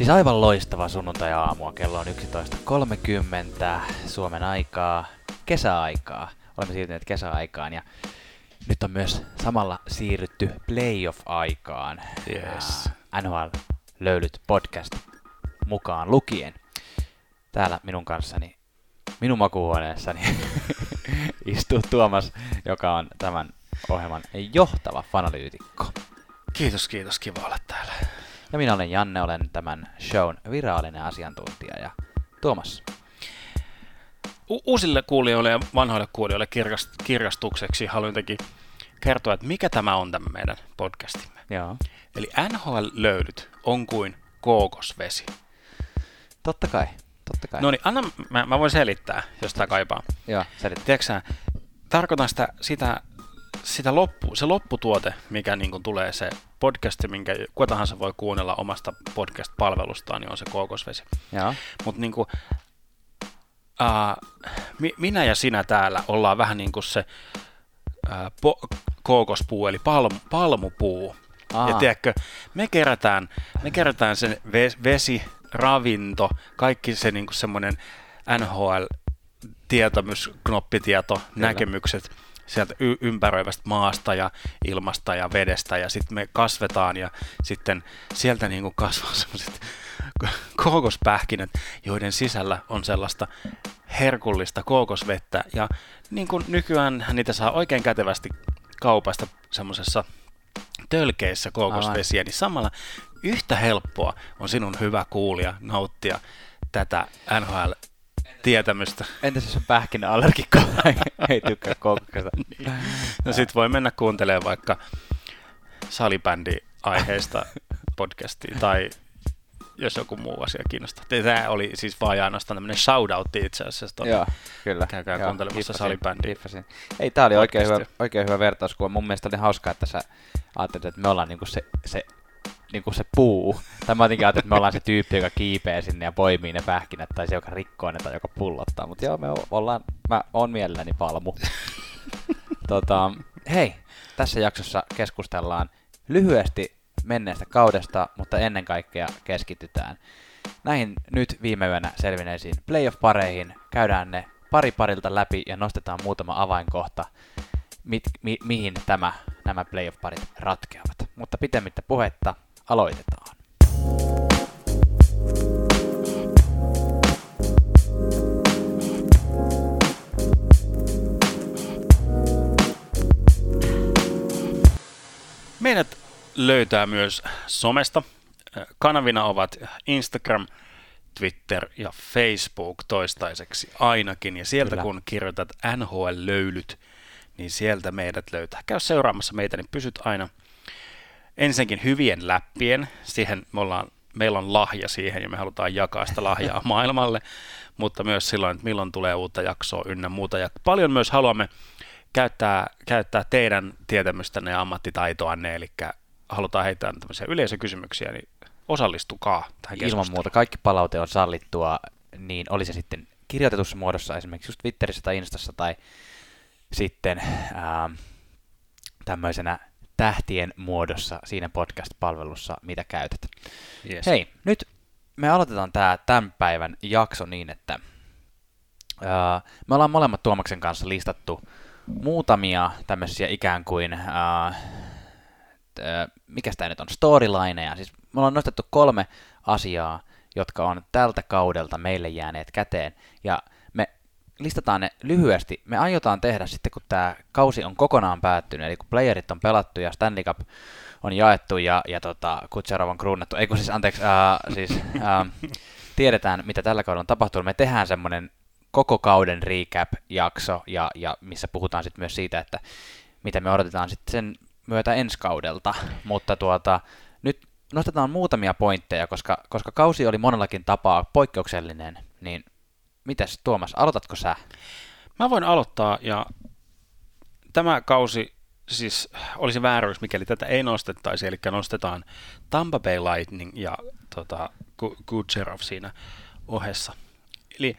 Siis aivan loistava sunnuntai-aamua. Kello on 11.30 Suomen aikaa, kesäaikaa. Olemme siirtyneet kesäaikaan ja nyt on myös samalla siirrytty playoff-aikaan. Yes. NHL löylyt podcast mukaan lukien. Täällä minun kanssani, minun makuuhuoneessani istuu Tuomas, joka on tämän ohjelman johtava fanalyytikko. Kiitos, kiitos. Kiva olla täällä. Ja minä olen Janne, olen tämän shown virallinen asiantuntija. Ja Tuomas, U- uusille kuulijoille ja vanhoille kuulijoille kirkast- kirkastukseksi haluan jotenkin kertoa, että mikä tämä on tämä meidän podcastimme. joo, Eli NHL-löydyt on kuin kookosvesi. totta kai, totta kai. No niin, anna, mä, mä voin selittää, jos tämä kaipaa. Joo, selitti. Tiedätkö tarkoitan sitä, sitä, sitä loppu, se lopputuote, mikä niin kuin tulee se podcast, minkä kuka tahansa voi kuunnella omasta podcast-palvelustaan, niin on se kookosvesi. Mutta niin kuin, uh, mi, minä ja sinä täällä ollaan vähän niin kuin se uh, po, kookospuu, eli palm, palmupuu. Aa. Ja tiedätkö, me kerätään, me kerätään sen ve, vesi, ravinto, kaikki se niin kuin semmoinen NHL tietämys, knoppitieto, Kyllä. näkemykset sieltä y- ympäröivästä maasta ja ilmasta ja vedestä ja sitten me kasvetaan ja sitten sieltä niin kuin kasvaa semmoiset kookospähkinät, joiden sisällä on sellaista herkullista kookosvettä. Ja niin kuin nykyään niitä saa oikein kätevästi kaupasta semmoisessa tölkeissä kookosvesiä, niin samalla yhtä helppoa on sinun hyvä kuulia nauttia tätä NHL-tietämystä. entäs jos on pähkinäallergikko ei tykkää kokosta? No sit voi mennä kuuntelemaan vaikka salibändi-aiheista podcastia tai jos joku muu asia kiinnostaa. Tämä oli siis vaan ja ainoastaan tämmöinen shoutoutti itse asiassa. Joo, kyllä. Käykää Joo, kuuntelemassa salibändiä. Ei, tää oli oikein hyvä, oikein hyvä vertauskuva. Mun mielestä oli hauskaa, että sä ajattelit, että me ollaan niinku se, se, niinku se puu. Tai mä jotenkin ajattelin, että me ollaan se tyyppi, joka kiipee sinne ja poimii ne pähkinät, tai se, joka rikkoo ne tai joka pullottaa. Mutta joo, me ollaan, mä oon mielelläni palmu. tota, hei, tässä jaksossa keskustellaan lyhyesti menneestä kaudesta, mutta ennen kaikkea keskitytään näihin nyt viime yönä selvinneisiin playoff-pareihin. Käydään ne pari parilta läpi ja nostetaan muutama avainkohta, mit, mi, mihin tämä, nämä playoff-parit ratkeavat. Mutta pitemmittä puhetta aloitetaan. Meidät löytää myös somesta. Kanavina ovat Instagram, Twitter ja Facebook toistaiseksi ainakin. Ja sieltä Kyllä. kun kirjoitat NHL-löylyt, niin sieltä meidät löytää. Käy seuraamassa meitä, niin pysyt aina ensinnäkin hyvien läppien. Siihen me ollaan, meillä on lahja siihen ja me halutaan jakaa sitä lahjaa maailmalle, mutta myös silloin, että milloin tulee uutta jaksoa ynnä muuta. Ja paljon myös haluamme käyttää, käyttää teidän tietämystänne ja ammattitaitoanne, eli halutaan heittää tämmöisiä yleisökysymyksiä, niin osallistukaa tähän Ilman muuta kaikki palaute on sallittua, niin oli se sitten kirjoitetussa muodossa esimerkiksi just Twitterissä tai Instassa tai sitten ähm, tämmöisenä tähtien muodossa siinä podcast-palvelussa, mitä käytät. Yes. Hei, nyt me aloitetaan tämä tämän päivän jakso niin, että ää, me ollaan molemmat Tuomaksen kanssa listattu muutamia tämmöisiä ikään kuin, ää, t- ää, mikä tämä nyt on, storylineja. Siis me ollaan nostettu kolme asiaa, jotka on tältä kaudelta meille jääneet käteen, ja listataan ne lyhyesti. Me aiotaan tehdä sitten, kun tämä kausi on kokonaan päättynyt, eli kun playerit on pelattu ja Stanley Cup on jaettu ja, ja tota, Kutserov on kruunattu, ei kun siis, anteeksi, ää, siis ää, tiedetään, mitä tällä kaudella on tapahtunut. Me tehdään semmoinen koko kauden recap-jakso, ja, ja missä puhutaan sitten myös siitä, että mitä me odotetaan sitten sen myötä ensi kaudelta. Mutta tuota, nyt nostetaan muutamia pointteja, koska, koska kausi oli monellakin tapaa poikkeuksellinen, niin mitäs Tuomas, aloitatko sä? Mä voin aloittaa ja tämä kausi siis olisi vääryys, mikäli tätä ei nostettaisi, eli nostetaan Tampa Bay Lightning ja tota, Ku- Kucherov siinä ohessa. Eli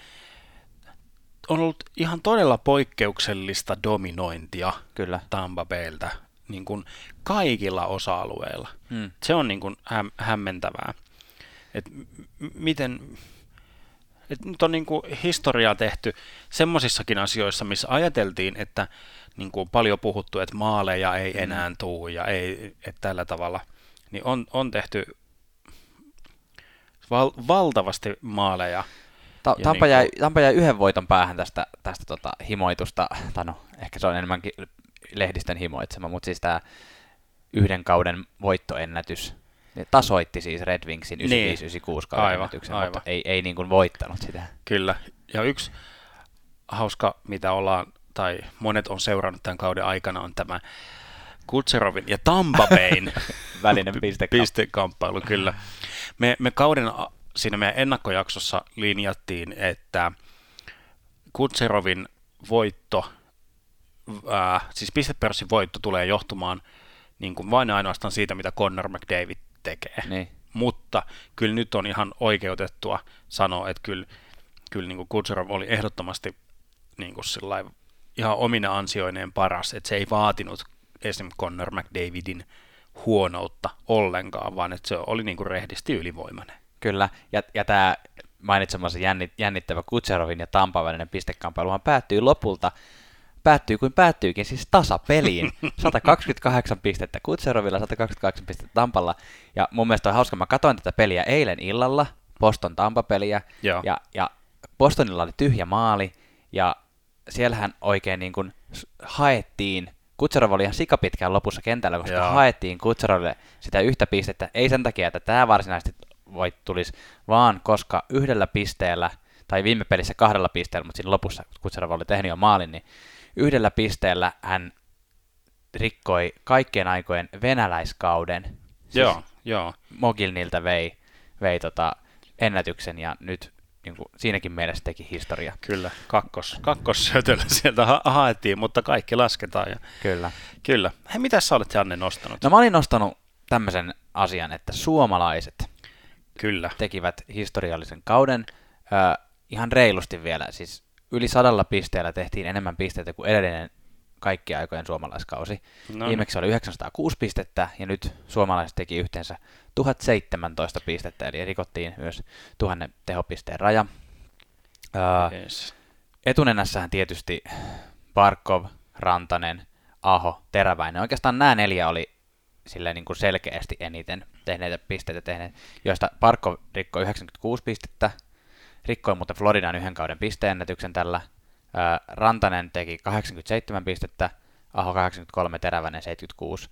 on ollut ihan todella poikkeuksellista dominointia Kyllä. Tampa Bayltä niin kuin kaikilla osa-alueilla. Hmm. Se on niin kuin häm- hämmentävää. Et m- miten, et nyt on niin kuin historiaa tehty semmoisissakin asioissa, missä ajateltiin, että niin kuin paljon puhuttu, että maaleja ei Mm. enää tuu ja ei, että tällä tavalla, niin on, on tehty val, valtavasti maaleja. Ta- Ja Tampa, niinku- jäi, Tampa jäi yhden voiton päähän tästä, tästä tota himoitusta, tai no, ehkä se on enemmänkin lehdistön himoitsema, mutta siis tämä yhden kauden voittoennätys niin tasoitti siis Red Wingsin 95-96 kauden Aivan, ennätyksen, aivan. mutta ei, ei niin kuin voittanut sitä. Kyllä. Ja yksi hauska, mitä ollaan, tai monet on seurannut tämän kauden aikana, on tämä Kutserovin ja Tampa Bayn Välinen pistekamppailu. pistekamppailu, kyllä. Me, me kauden siinä meidän ennakkojaksossa linjattiin, että Kutserovin voitto, ää, siis pistepörssin voitto tulee johtumaan niin kuin vain ainoastaan siitä, mitä Connor McDavid tekee. Niin. Mutta kyllä nyt on ihan oikeutettua sanoa, että kyllä, kyllä niin kuin Kutserov oli ehdottomasti niin kuin ihan omina ansioineen paras, että se ei vaatinut esim. Connor McDavidin huonoutta ollenkaan, vaan että se oli niin kuin rehdisti ylivoimainen. Kyllä, ja, ja tämä mainitsemassa jännit, jännittävä Kutserovin ja Tampan välinen pistekamppailuhan päättyy lopulta, päättyy kuin päättyykin, siis tasapeliin. 128 pistettä Kutserovilla, 128 pistettä Tampalla, ja mun mielestä on hauska, mä katsoin tätä peliä eilen illalla, Boston Tampa-peliä, Joo. ja, ja Bostonilla oli tyhjä maali, ja siellähän oikein niin kuin haettiin, Kutserov oli ihan sikapitkään lopussa kentällä, koska Joo. haettiin Kutseroville sitä yhtä pistettä, ei sen takia, että tämä varsinaisesti voit tulisi, vaan koska yhdellä pisteellä, tai viime pelissä kahdella pisteellä, mutta siinä lopussa Kutserov oli tehnyt jo maalin, niin yhdellä pisteellä hän rikkoi kaikkien aikojen venäläiskauden. Siis Joo, joo. Mogilnilta vei, vei tota ennätyksen ja nyt niin kuin, siinäkin mielessä teki historia. Kyllä, kakkos, kakkossyötöllä sieltä ha- haettiin, mutta kaikki lasketaan. Ja, Kyllä. kyllä. Hei, mitä sä olet Janne nostanut? No mä olin nostanut tämmöisen asian, että suomalaiset Kyllä. tekivät historiallisen kauden äh, ihan reilusti vielä. Siis yli sadalla pisteellä tehtiin enemmän pisteitä kuin edellinen kaikkien aikojen suomalaiskausi. No No. Viimeksi oli 906 pistettä ja nyt suomalaiset teki yhteensä 1017 pistettä, eli rikottiin myös tuhannen tehopisteen raja. Äh, Yes. etunenässähän tietysti Barkov, Rantanen, Aho, Teräväinen. Oikeastaan nämä neljä oli silleen niin kuin selkeästi eniten tehneitä pisteitä tehneet, joista Barkov rikkoi 96 pistettä, rikkoi muuten Floridan yhden kauden pisteennätyksen tällä. Rantanen teki 87 pistettä, Aho 83, Teräväinen 76.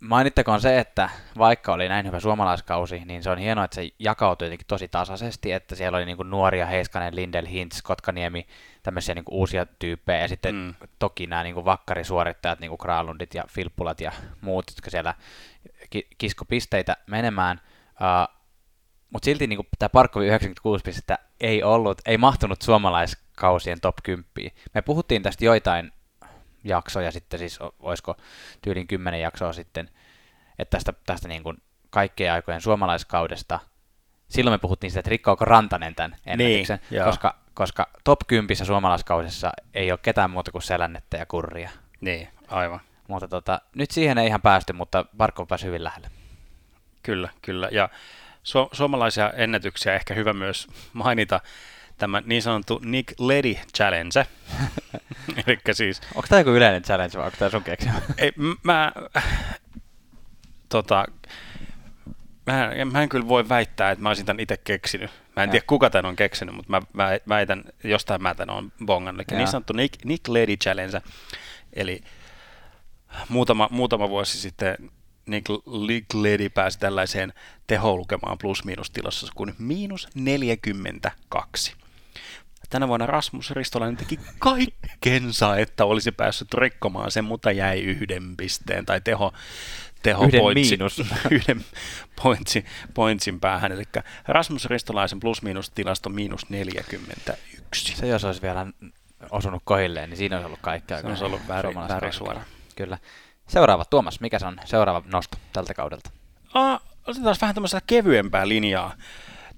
Mainittakoon se, että vaikka oli näin hyvä suomalaiskausi, niin se on hienoa, että se jakautui jotenkin tosi tasaisesti, että siellä oli niinku nuoria Heiskanen, Lindel, Hintz, Kotkaniemi, tämmöisiä niinku uusia tyyppejä, ja sitten Mm. toki nämä niinku vakkarisuorittajat, niinku Kralundit ja Filppulat ja muut, jotka siellä ki- kisko pisteitä menemään. Uh, mutta silti niin tämä Parkkovi 96 pistettä ei ollut, ei mahtunut suomalaiskausien top 10. Me puhuttiin tästä joitain jaksoja sitten, siis olisiko tyylin 10 jaksoa sitten, että tästä, tästä niin kuin kaikkien aikojen suomalaiskaudesta, silloin me puhuttiin siitä, että rikkoako Rantanen tämän ennätyksen, joo. koska, koska top 10 suomalaiskaudessa ei ole ketään muuta kuin Selännettä ja Kurria. Niin, aivan. Mutta tota, nyt siihen ei ihan päästy, mutta Barkov pääsi hyvin lähelle. Kyllä, kyllä. Ja su- suomalaisia ennätyksiä ehkä hyvä myös mainita tämä niin sanottu Nick Leddy Challenge. Eli siis, Onko tämä joku yleinen challenge vai onko tämä sun keksimä? ei, m- mä, tota, mä, en- mä en kyllä voi väittää, että mä olisin tämän itse keksinyt. Mä en Joo. tiedä, kuka tämän on keksinyt, mutta mä mä väitän, jostain mä tämän on bongannut. Eli Joo. niin sanottu Nick, Nick Leddy Challenge. Eli muutama, muutama vuosi sitten Nick, Leddy pääsi tällaiseen teholukemaan plus-miinus tilassa kuin miinus 42. Tänä vuonna Rasmus Ristolainen teki kaikkensa, että olisi päässyt rikkomaan sen, mutta jäi yhden pisteen tai teho, teho Yhden pointsi- miinus. yhden pointsi, pointsin päähän. Eli Rasmus Ristolaisen plus-miinus tilasto miinus 41. Se jos olisi vielä osunut kohilleen, niin siinä olisi ollut kaikkea. Se olisi ollut väri, värisuora. Kyllä. Seuraava, Tuomas, mikä se on seuraava nosto tältä kaudelta? Otetaan vähän tämmöistä kevyempää linjaa.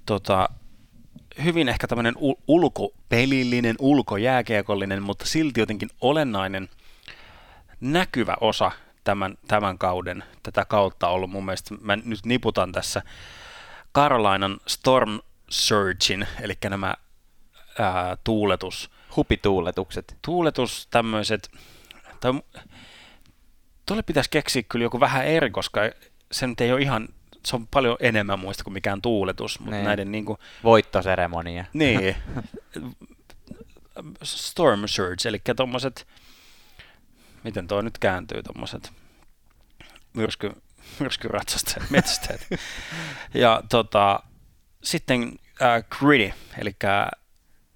Tota, hyvin ehkä tämmöinen u- ulkopelillinen, ulkojääkiekollinen, mutta silti jotenkin olennainen näkyvä osa tämän, tämän kauden, tätä kautta ollut mun mielestä. Mä nyt niputan tässä Carolinan Storm Surgein, eli nämä ää, tuuletus, Hupituuletukset. tuuletus tämmöiset, tai tuolle pitäisi keksiä kyllä joku vähän eri, koska se nyt ei ole ihan, se on paljon enemmän muista kuin mikään tuuletus, mutta Niin. näiden niin kuin, Voittoseremonia. niin, storm surge, eli tuommoiset, miten toi nyt kääntyy, tuommoiset myrsky, myrskyratsastajat, metsästäjät. ja tota, sitten äh, Gritty, eli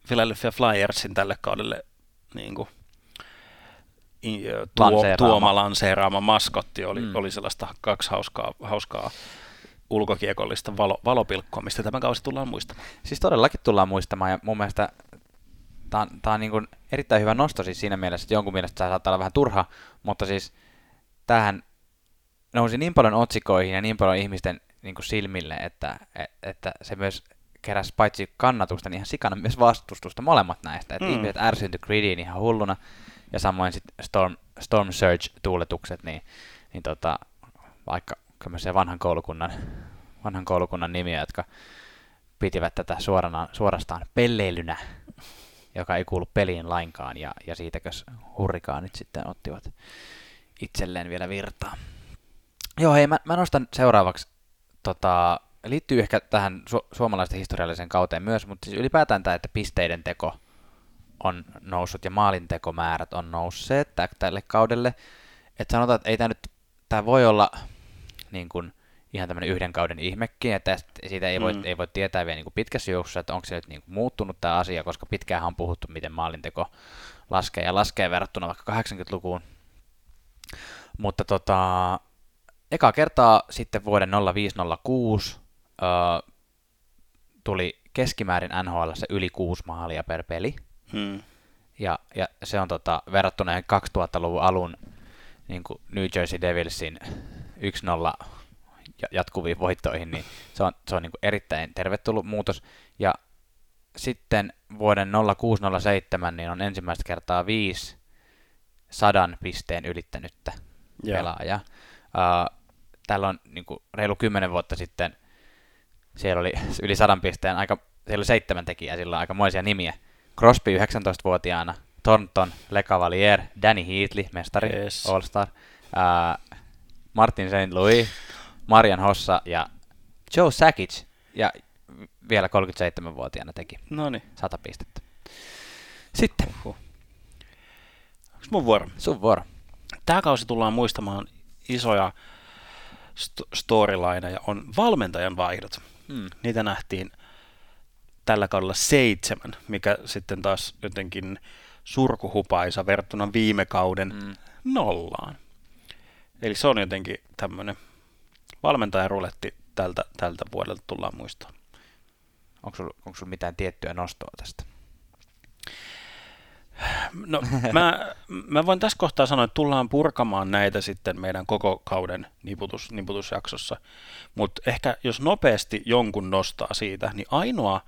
Philadelphia Flyersin tälle kaudelle niin kuin, tuo, Lanseeraama. tuoma lanseeraama maskotti oli, Mm. oli sellaista kaksi hauskaa, hauskaa ulkokiekollista valo, valopilkkoa, mistä tämä kausi tullaan muistamaan. Siis todellakin tullaan muistamaan, ja mun mielestä tämä on, tää on niin kuin erittäin hyvä nosto siis siinä mielessä, että jonkun mielestä tämä saattaa olla vähän turha, mutta siis tähän nousi niin paljon otsikoihin ja niin paljon ihmisten niin kuin silmille, että, et- että se myös keräsi paitsi kannatusta, niin ihan sikana myös vastustusta molemmat näistä. Että Mm. ihmiset ärsyyntyi Gridyin ihan hulluna, ja samoin sitten Storm, Storm Surge-tuuletukset, niin, niin tota, vaikka vanhan koulukunnan, vanhan koulukunnan nimiä, jotka pitivät tätä suorana, suorastaan pelleilynä, joka ei kuulu peliin lainkaan, ja, ja siitäkös hurrikaanit sitten ottivat itselleen vielä virtaa. Joo, hei, mä, mä nostan seuraavaksi, tota, liittyy ehkä tähän su- suomalaisten historialliseen kauteen myös, mutta siis ylipäätään tämä, että pisteiden teko on noussut ja maalintekomäärät on nousseet tä- tälle kaudelle. Että sanotaan, että ei tämä nyt, tämä voi olla niin kuin, ihan tämmöinen yhden kauden ihmekin, että siitä ei voi, Mm. ei voi tietää vielä niin kuin pitkässä juoksussa, että onko se nyt niin kuin muuttunut tämä asia, koska pitkään on puhuttu, miten maalinteko laskee ja laskee verrattuna vaikka 80-lukuun. Mutta tota, eka kertaa sitten vuoden 0506 öö, tuli keskimäärin NHL yli kuusi maalia per peli. Hmm. Ja, ja se on tota, verrattuna johonkin 2000-luvun alun niin kuin New Jersey Devilsin 1-0 ja- jatkuviin voittoihin, niin se on, se on niin kuin erittäin tervetullut muutos. Ja sitten vuoden 0607 niin on ensimmäistä kertaa viisi sadan pisteen ylittänyttä Joo. pelaajaa. Uh, tällä on niin kuin, reilu kymmenen vuotta sitten, siellä oli yli sadan pisteen, aika, siellä oli seitsemän tekijää, sillä on aikamoisia nimiä. Crosby 19-vuotiaana, Thornton, Le Cavalier, Danny Heatley, mestari, Yes. All-Star, uh, Martin St. Louis, Marian Hossa ja Joe Sakic, ja vielä 37-vuotiaana teki No niin, 100 pistettä. Sitten, onko mun vuoro? sun vuoro. Tämä kausi tullaan muistamaan isoja st- storylineja on valmentajan vaihdot. Hmm. Niitä nähtiin tällä kaudella seitsemän, mikä sitten taas jotenkin surkuhupaisa verrattuna viime kauden Mm. nollaan. Eli se on jotenkin tämmöinen valmentajan ruletti tältä, tältä vuodelta tullaan muistamaan. Onko sulla, onko sulla mitään tiettyä nostoa tästä? No, mä, mä voin tässä kohtaa sanoa, että tullaan purkamaan näitä sitten meidän koko kauden niputus, niputusjaksossa. Mutta ehkä jos nopeasti jonkun nostaa siitä, niin ainoa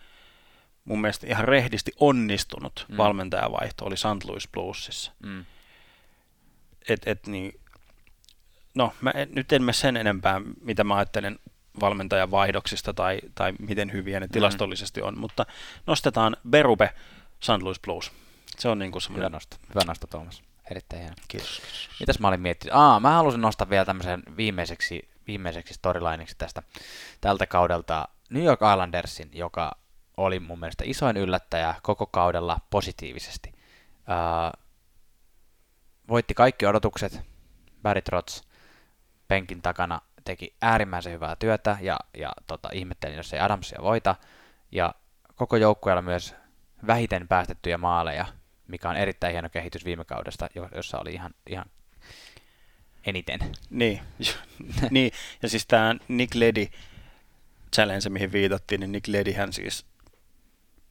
mun mielestä ihan rehdisti onnistunut Mm. mm. valmentajavaihto oli St. Louis Bluesissa. Mm. Et, et niin, no, mä en, nyt en mene sen enempää, mitä mä ajattelen valmentajan vaihdoksista tai, tai miten hyviä ne tilastollisesti on, mutta nostetaan Berube St. Louis Blues. Se on niin kuin Hyvä semmoinen... nosto. Hyvä nosto, Tuomas. Erittäin hieno. Kiitos. Mitäs mä olin miettinyt? Aa, mä halusin nostaa vielä tämmöisen viimeiseksi, viimeiseksi storylineiksi tästä tältä kaudelta New York Islandersin, joka oli mun mielestä isoin yllättäjä koko kaudella positiivisesti. Ää, voitti kaikki odotukset. Barry Trotz penkin takana teki äärimmäisen hyvää työtä ja, ja tota, ihmettelin, jos ei Adamsia voita. Ja koko joukkueella myös vähiten päästettyjä maaleja, mikä on erittäin hieno kehitys viime kaudesta, jo- jossa oli ihan, ihan eniten. Niin, niin, ja siis tämä Nick Ledy challenge, mihin viitattiin, niin Nick Ledyhän siis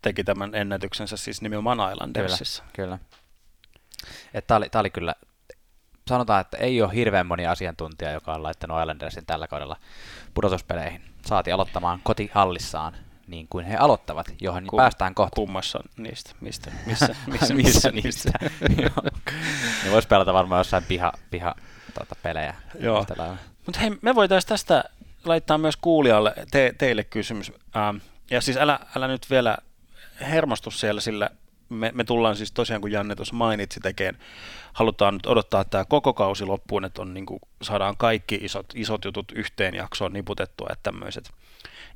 teki tämän ennätyksensä siis nimenomaan Islandersissa. Kyllä. Tämä oli, tää oli kyllä, sanotaan, että ei ole hirveän moni asiantuntija, joka on laittanut Islandersin tällä kaudella pudotuspeleihin. Saati aloittamaan kotihallissaan niin kuin he aloittavat, johon Ku- päästään kohta. Kummassa niistä? Mistä? Missä, missä, missä, missä niistä? ne vois pelata varmaan jossain piha, piha tota, pelejä. Joo. Mutta hei, me voitaisiin tästä laittaa myös kuulijalle, te, teille kysymys. Ähm, ja siis älä, älä nyt vielä hermostu siellä, sillä me, me tullaan siis tosiaan, kun Janne tuossa mainitsi tekeen, halutaan nyt odottaa tämä koko kausi loppuun, että on, niin kuin, saadaan kaikki isot, isot jutut yhteen jaksoon niputettua, että tämmöiset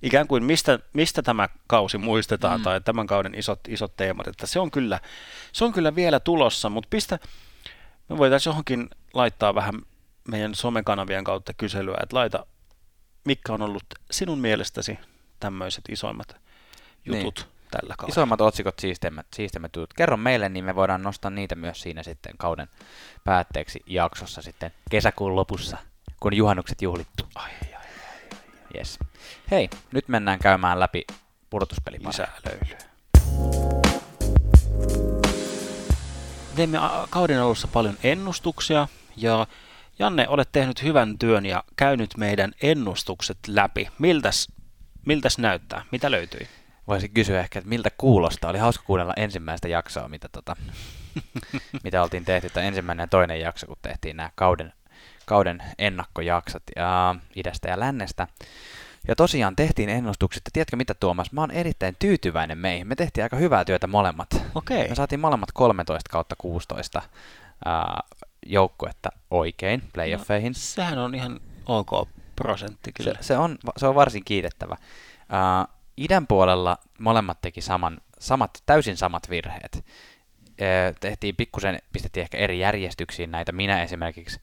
ikään kuin mistä, mistä tämä kausi muistetaan mm. tai tämän kauden isot, isot teemat, että se on kyllä, se on kyllä vielä tulossa, mutta pistä, me voitaisiin johonkin laittaa vähän meidän somekanavien kautta kyselyä, että laita, mikä on ollut sinun mielestäsi tämmöiset isoimmat jutut niin. Tällä kaudella. Isoimmat otsikot, siisteimmät, siisteimmät jutut. Kerro meille, niin me voidaan nostaa niitä myös siinä sitten kauden päätteeksi jaksossa sitten kesäkuun lopussa, kun juhannukset juhlittu. Ai, ai, ai, ai, ai. Yes. Hei, nyt mennään käymään läpi pudotuspeli. Lisää löylyä. Teimme kauden alussa paljon ennustuksia ja Janne, olet tehnyt hyvän työn ja käynyt meidän ennustukset läpi. Miltäs, miltäs näyttää? Mitä löytyi? Voisin kysyä ehkä, että miltä kuulostaa. Oli hauska kuunnella ensimmäistä jaksoa, mitä, tota, mitä oltiin tehty, tai ensimmäinen ja toinen jakso, kun tehtiin nämä kauden, kauden ennakkojaksot ja idästä ja lännestä. Ja tosiaan tehtiin ennustukset, ja tiedätkö mitä Tuomas, mä oon erittäin tyytyväinen meihin. Me tehtiin aika hyvää työtä molemmat. Okei. Me saatiin molemmat 13 kautta 16 ää, joukkuetta oikein playoffeihin. No, sehän on ihan ok prosentti kyllä. Se, se, on, se on varsin kiitettävä. Ää, idän puolella molemmat teki saman, samat, täysin samat virheet. Tehtiin pikkusen, pistettiin ehkä eri järjestyksiin näitä. Minä esimerkiksi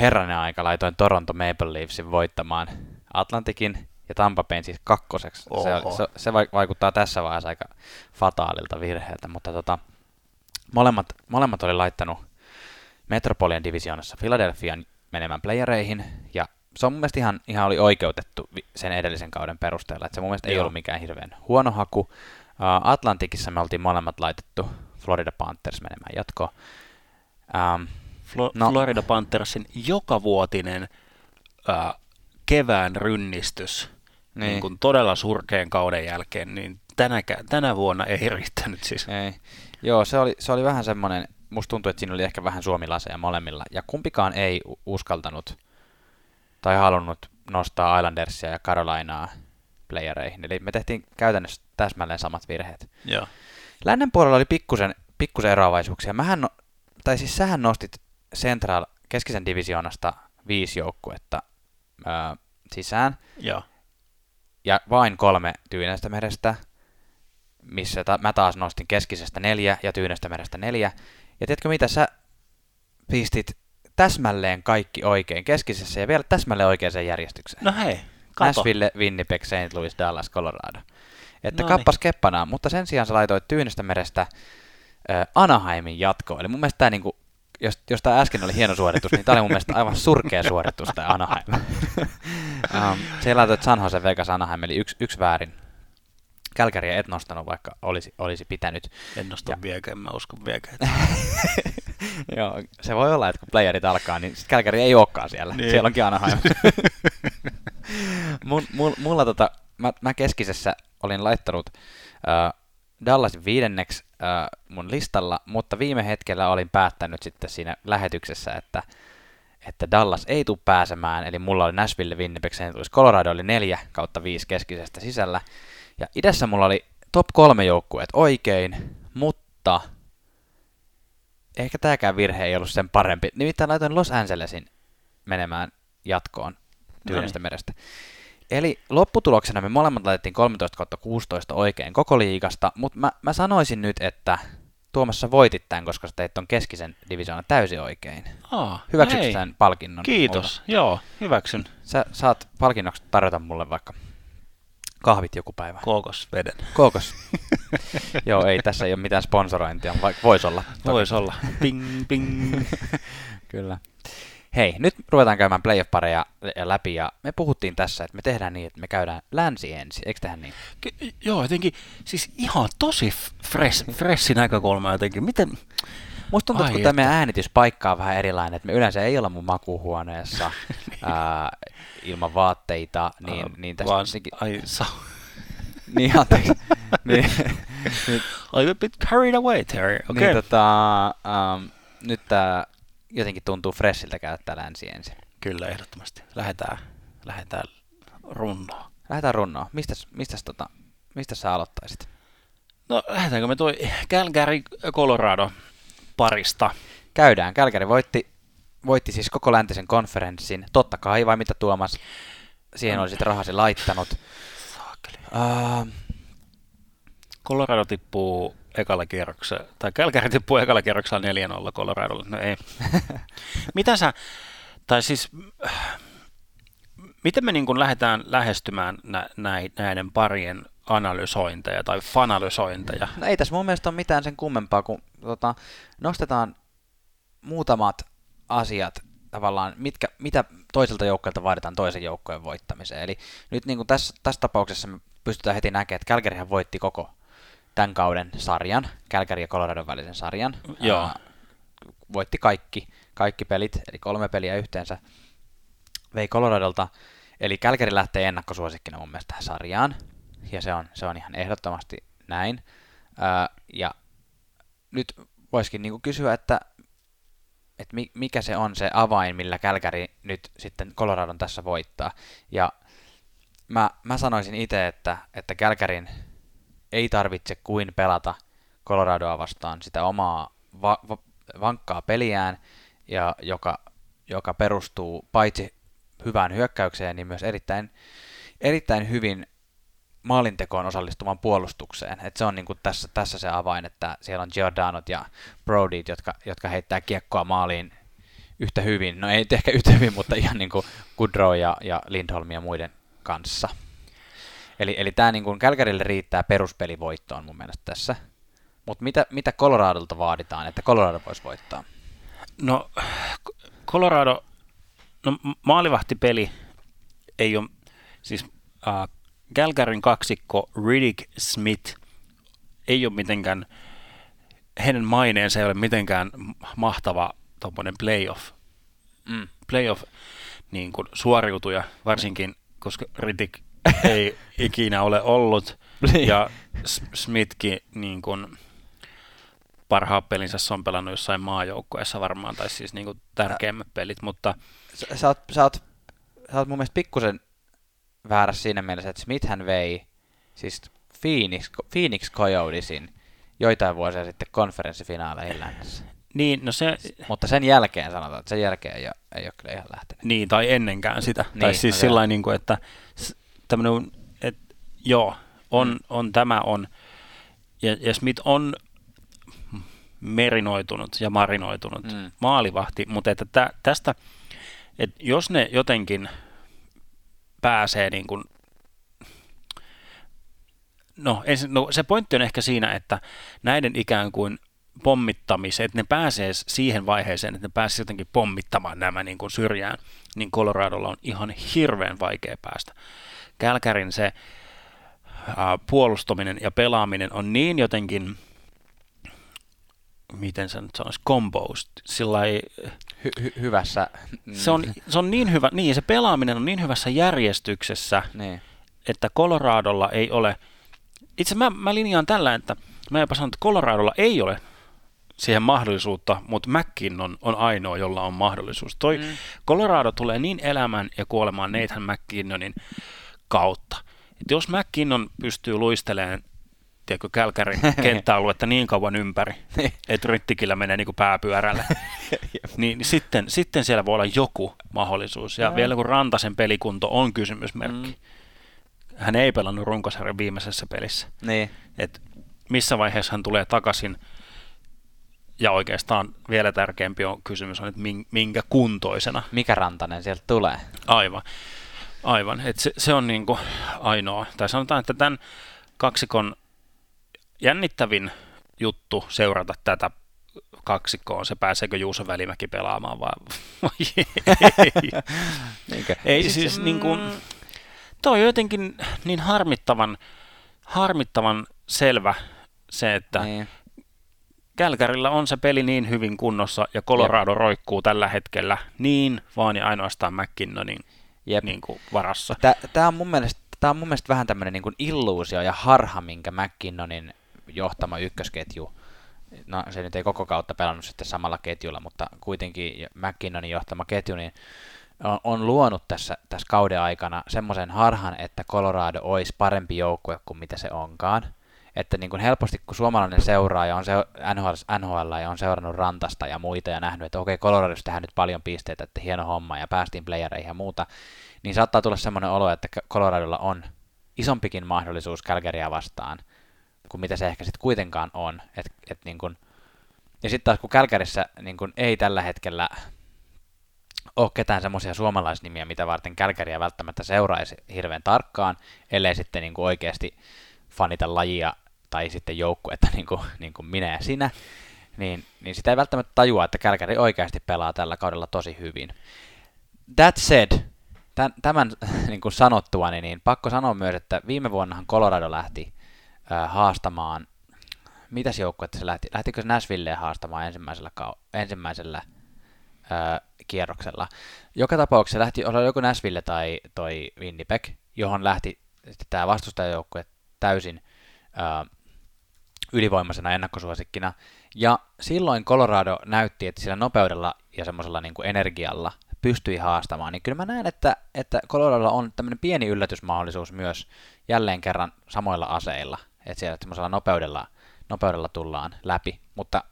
herranen aika laitoin Toronto Maple Leafsin voittamaan Atlantikin ja Tampa Bayn siis kakkoseksi. Se, se, se, vaikuttaa tässä vaiheessa aika fataalilta virheeltä, mutta tota, molemmat, molemmat oli laittanut Metropolian divisioonassa Philadelphian menemään playereihin, ja se on mun mielestä ihan, ihan oli oikeutettu sen edellisen kauden perusteella, että se mun mielestä Joo. ei ollut mikään hirveän huono haku. Atlantikissa me oltiin molemmat laitettu Florida Panthers menemään jatkoon. Um, Flo- no, Florida Panthersin jokavuotinen uh, kevään rynnistys niin. Niin kuin todella surkeen kauden jälkeen, niin tänä, tänä vuonna ei riittänyt siis. Ei. Joo, se oli, se oli vähän semmoinen, musta tuntuu, että siinä oli ehkä vähän suomilaseja molemmilla, ja kumpikaan ei uskaltanut tai halunnut nostaa Islandersia ja Carolinaa playereihin, eli me tehtiin käytännössä täsmälleen samat virheet. Joo. Lännen puolella oli pikkusen, pikkusen eroavaisuuksia. Mähän, no, tai siis sähän nostit Central keskisen divisioonasta viisi joukkuetta ää, sisään. Joo. Ja vain kolme Tyynästä merestä, missä ta- mä taas nostin keskisestä neljä ja Tyynästä merestä neljä. Ja tiedätkö mitä, sä pistit täsmälleen kaikki oikein keskisessä ja vielä täsmälleen oikeaan järjestykseen. No hei, kato. Nashville, Winnipeg, St. Louis, Dallas, Colorado. Että no kappas niin. keppanaan, mutta sen sijaan sä laitoit Tyynestä merestä äh, Anaheimin jatkoon. Eli mun mielestä tämä niinku jos, jos tämä äsken oli hieno suoritus, niin tämä oli mun mielestä aivan surkea suoritus, tämä Anaheim. um, siellä laitoit San Jose Vegas Anaheim, eli yksi, yksi väärin. Kälkäriä et nostanut, vaikka olisi, olisi pitänyt. En nosta ja... vieläkään, mä uskon vieläkään. Joo, se voi olla, että kun playerit alkaa, niin sitten Kälkäri ei olekaan siellä. Niin. Siellä onkin Anaheim. mun, mun, mulla tota, mä, mä keskisessä olin laittanut uh, Dallasin viidenneksi äh, mun listalla, mutta viime hetkellä olin päättänyt sitten siinä lähetyksessä, että, että Dallas ei tule pääsemään, eli mulla oli Nashville, Winnipeg, St. Louis, Colorado oli neljä kautta viisi keskisestä sisällä, ja idässä mulla oli top kolme joukkueet oikein, mutta ehkä tämäkään virhe ei ollut sen parempi. Nimittäin laitoin Los Angelesin menemään jatkoon Tyynestä merestä. Eli lopputuloksena me molemmat laitettiin 13 16 oikein koko liigasta, mutta mä, mä sanoisin nyt, että Tuomassa voitit tämän, koska sä teit ton keskisen divisioonan täysin oikein. Aa, Hyväksytkö tämän palkinnon? Kiitos, multa? joo, hyväksyn. Sä saat palkinnoksi tarjota mulle vaikka kahvit joku päivä. veden. Kookos. joo, ei tässä ei ole mitään sponsorointia, vaikka voisi olla. Voisi olla. Ping, ping. Kyllä. Hei, nyt ruvetaan käymään playoff-pareja läpi ja me puhuttiin tässä, että me tehdään niin, että me käydään länsi ensin, eikö tehdä niin? Ke- joo, jotenkin, siis ihan tosi fresh, fresh näkökulma jotenkin. Miten, Musta tuntuu, Ai että kun tämä äänityspaikka on vähän erilainen, että me yleensä ei olla mun makuhuoneessa ää, ilman vaatteita, niin, uh, niin tässä... Vaan, ai, sa- niin, anteeksi. niin, nyt, a bit carried away, Terry. Okay. Niin, tota, um, nyt tämä jotenkin tuntuu freshiltä käyttää länsi ensin. Kyllä, ehdottomasti. Lähdetään, lähdetään runnoon. Lähdetään runnoon. Mistäs, mistäs, tota, mistä sä aloittaisit? No lähdetäänkö me toi Calgary Colorado parista? Käydään. Kälkäri voitti, voitti siis koko läntisen konferenssin. Totta kai, vai mitä Tuomas? Siihen oli sitten rahasi laittanut. Uh, Colorado tippuu ekalla kierroksella, tai Calgary tippuu ekalla kierroksella 4-0 Coloradolle. No ei. Mitä sä, tai siis, miten me niin kuin lähdetään lähestymään nä, näiden parien analysointeja tai fanalysointeja? No ei tässä mun mielestä ole mitään sen kummempaa, kun tota, nostetaan muutamat asiat tavallaan, mitkä, mitä toiselta joukkueelta vaaditaan toisen joukkueen voittamiseen. Eli nyt niin kuin tässä, tässä tapauksessa me pystytään heti näkemään, että Kälkärihän voitti koko tämän kauden sarjan, Kälkäri ja Colorado välisen sarjan. Joo. Ää, voitti kaikki, kaikki pelit, eli kolme peliä yhteensä vei Coloradolta. Eli Kälkäri lähtee ennakkosuosikkina mun mielestä tähän sarjaan, ja se on, se on ihan ehdottomasti näin. Ää, ja nyt voisikin niinku kysyä, että että mikä se on se avain, millä Kälkäri nyt sitten Coloradon tässä voittaa. Ja mä, mä sanoisin itse, että, että Kälkärin ei tarvitse kuin pelata Coloradoa vastaan sitä omaa va- va- vankkaa peliään, ja joka, joka perustuu paitsi hyvään hyökkäykseen, niin myös erittäin, erittäin hyvin maalintekoon osallistuvan puolustukseen. Et se on niinku tässä, tässä se avain, että siellä on Giordanot ja Brodyt, jotka, jotka heittää kiekkoa maaliin yhtä hyvin. No ei ehkä yhtä hyvin, mutta ihan niin kuin Goodrow ja, ja Lindholm ja muiden kanssa. Eli, eli tämä niin Kälkärille riittää peruspelivoittoon mun mielestä tässä. Mutta mitä, mitä Coloradolta vaaditaan, että Colorado voisi voittaa? No, Colorado, no maalivahtipeli ei ole, siis äh, Galgarin kaksikko Riddick Smith ei ole mitenkään, heidän maineensa ei ole mitenkään mahtava tuommoinen playoff, mm. playoff niin kuin suoriutuja, varsinkin koska Riddick ei ikinä ole ollut, niin. ja Smithkin niin kuin, parhaat pelinsä se on pelannut jossain maajoukkueessa varmaan, tai siis niin kuin tärkeimmät pelit, mutta... Sä, sä, oot, sä, oot, sä oot mun mielestä pikkusen väärässä siinä mielessä, että Smith hän vei siis Phoenix, Phoenix Coyotesin joitain vuosia sitten konferenssifinaaleihin lännessä. Niin, no se... Mutta sen jälkeen sanotaan, että sen jälkeen ei ole, ei ole kyllä ihan lähtenyt. Niin, tai ennenkään sitä. Niin, tai siis no sillä niin kuin, että tämmöinen, että joo, on, mm. on tämä on. Ja, ja Smith on merinoitunut ja marinoitunut mm. maalivahti, mutta että tä, tästä, että jos ne jotenkin pääsee niin kuin No, ensin, no se pointti on ehkä siinä, että näiden ikään kuin pommittamiseen, että ne pääsee siihen vaiheeseen, että ne pääsee jotenkin pommittamaan nämä niin kuin syrjään, niin Coloradolla on ihan hirveän vaikea päästä. Kälkärin se ää, puolustaminen ja pelaaminen on niin jotenkin, miten se nyt sanoisi, composed, sillä hy- hy- hyvässä... Se on, se on niin hyvä, niin se pelaaminen on niin hyvässä järjestyksessä, niin. että Coloradolla ei ole, itse mä, mä linjaan tällä, että mä jopa sanon, että Coloradolla ei ole siihen mahdollisuutta, mutta McKinnon on ainoa, jolla on mahdollisuus. Toi mm. Colorado tulee niin elämään ja kuolemaan Nathan McKinnonin kautta. Et jos McKinnon pystyy luistelemaan tiedätkö, Kälkärin kenttäaluetta niin kauan ympäri, niin. että ryttikillä menee niin kuin pääpyörälle, niin, sitten, sitten siellä voi olla joku mahdollisuus. Ja vielä kun Rantasen pelikunto on kysymysmerkki. Mm. Hän ei pelannut runkosarjan viimeisessä pelissä. Niin. Et missä vaiheessa hän tulee takaisin, ja oikeastaan vielä tärkeämpi on kysymys on, että minkä kuntoisena. Mikä Rantanen sieltä tulee? Aivan. Aivan. Et se, se on niin kuin ainoa. Tai sanotaan, että tämän kaksikon jännittävin juttu seurata tätä kaksikkoa on se, pääseekö Juuso Välimäki pelaamaan vai, vai ei. ei siis, siis niin kuin, toi on jotenkin niin harmittavan, harmittavan selvä se, että niin. Kälkärillä on se peli niin hyvin kunnossa ja Colorado Jep. roikkuu tällä hetkellä niin vaan ja ainoastaan McKinnonin Jep. Niin kuin varassa. Tämä on mun mielestä Tämä on mun mielestä vähän tämmöinen niin illuusio ja harha, minkä McKinnonin johtama ykkösketju, no se nyt ei koko kautta pelannut sitten samalla ketjulla, mutta kuitenkin McKinnonin johtama ketju, niin on, on luonut tässä, tässä kauden aikana semmoisen harhan, että Colorado olisi parempi joukkue kuin mitä se onkaan. Että niin kuin helposti, kun suomalainen seuraaja on se, NHL, NHL ja on seurannut Rantasta ja muita ja nähnyt, että okei, Coloradossa tehdään nyt paljon pisteitä, että hieno homma ja päästiin playereihin ja muuta, niin saattaa tulla semmoinen olo, että Coloradolla on isompikin mahdollisuus Calgarya vastaan kuin mitä se ehkä sitten kuitenkaan on. Et, et niin kun, ja sitten taas kun Kälkärissä niin kun ei tällä hetkellä ole ketään semmoisia suomalaisnimiä, mitä varten Kälkäriä välttämättä seuraisi hirveän tarkkaan, ellei sitten niin oikeasti fanita lajia tai sitten joukkuetta niin kuin, niin kuin minä ja sinä, niin, niin sitä ei välttämättä tajua, että Kälkäri oikeasti pelaa tällä kaudella tosi hyvin. That said, tämän, tämän niin kuin sanottua, niin, niin pakko sanoa myös, että viime vuonnahan Colorado lähti haastamaan, mitäs joukkuetta se lähti, lähtikö se Nashvilleen haastamaan ensimmäisellä, kau- ensimmäisellä äh, kierroksella. Joka tapauksessa lähti, oli joku Nashville tai toi Winnipeg, johon lähti tämä vastustajajoukkue täysin äh, ylivoimaisena ennakkosuosikkina. Ja silloin Colorado näytti, että sillä nopeudella ja semmoisella niin energialla pystyi haastamaan, niin kyllä mä näen, että, että Coloradolla on tämmöinen pieni yllätysmahdollisuus myös jälleen kerran samoilla aseilla, että siellä semmoisella nopeudella, nopeudella tullaan läpi, mutta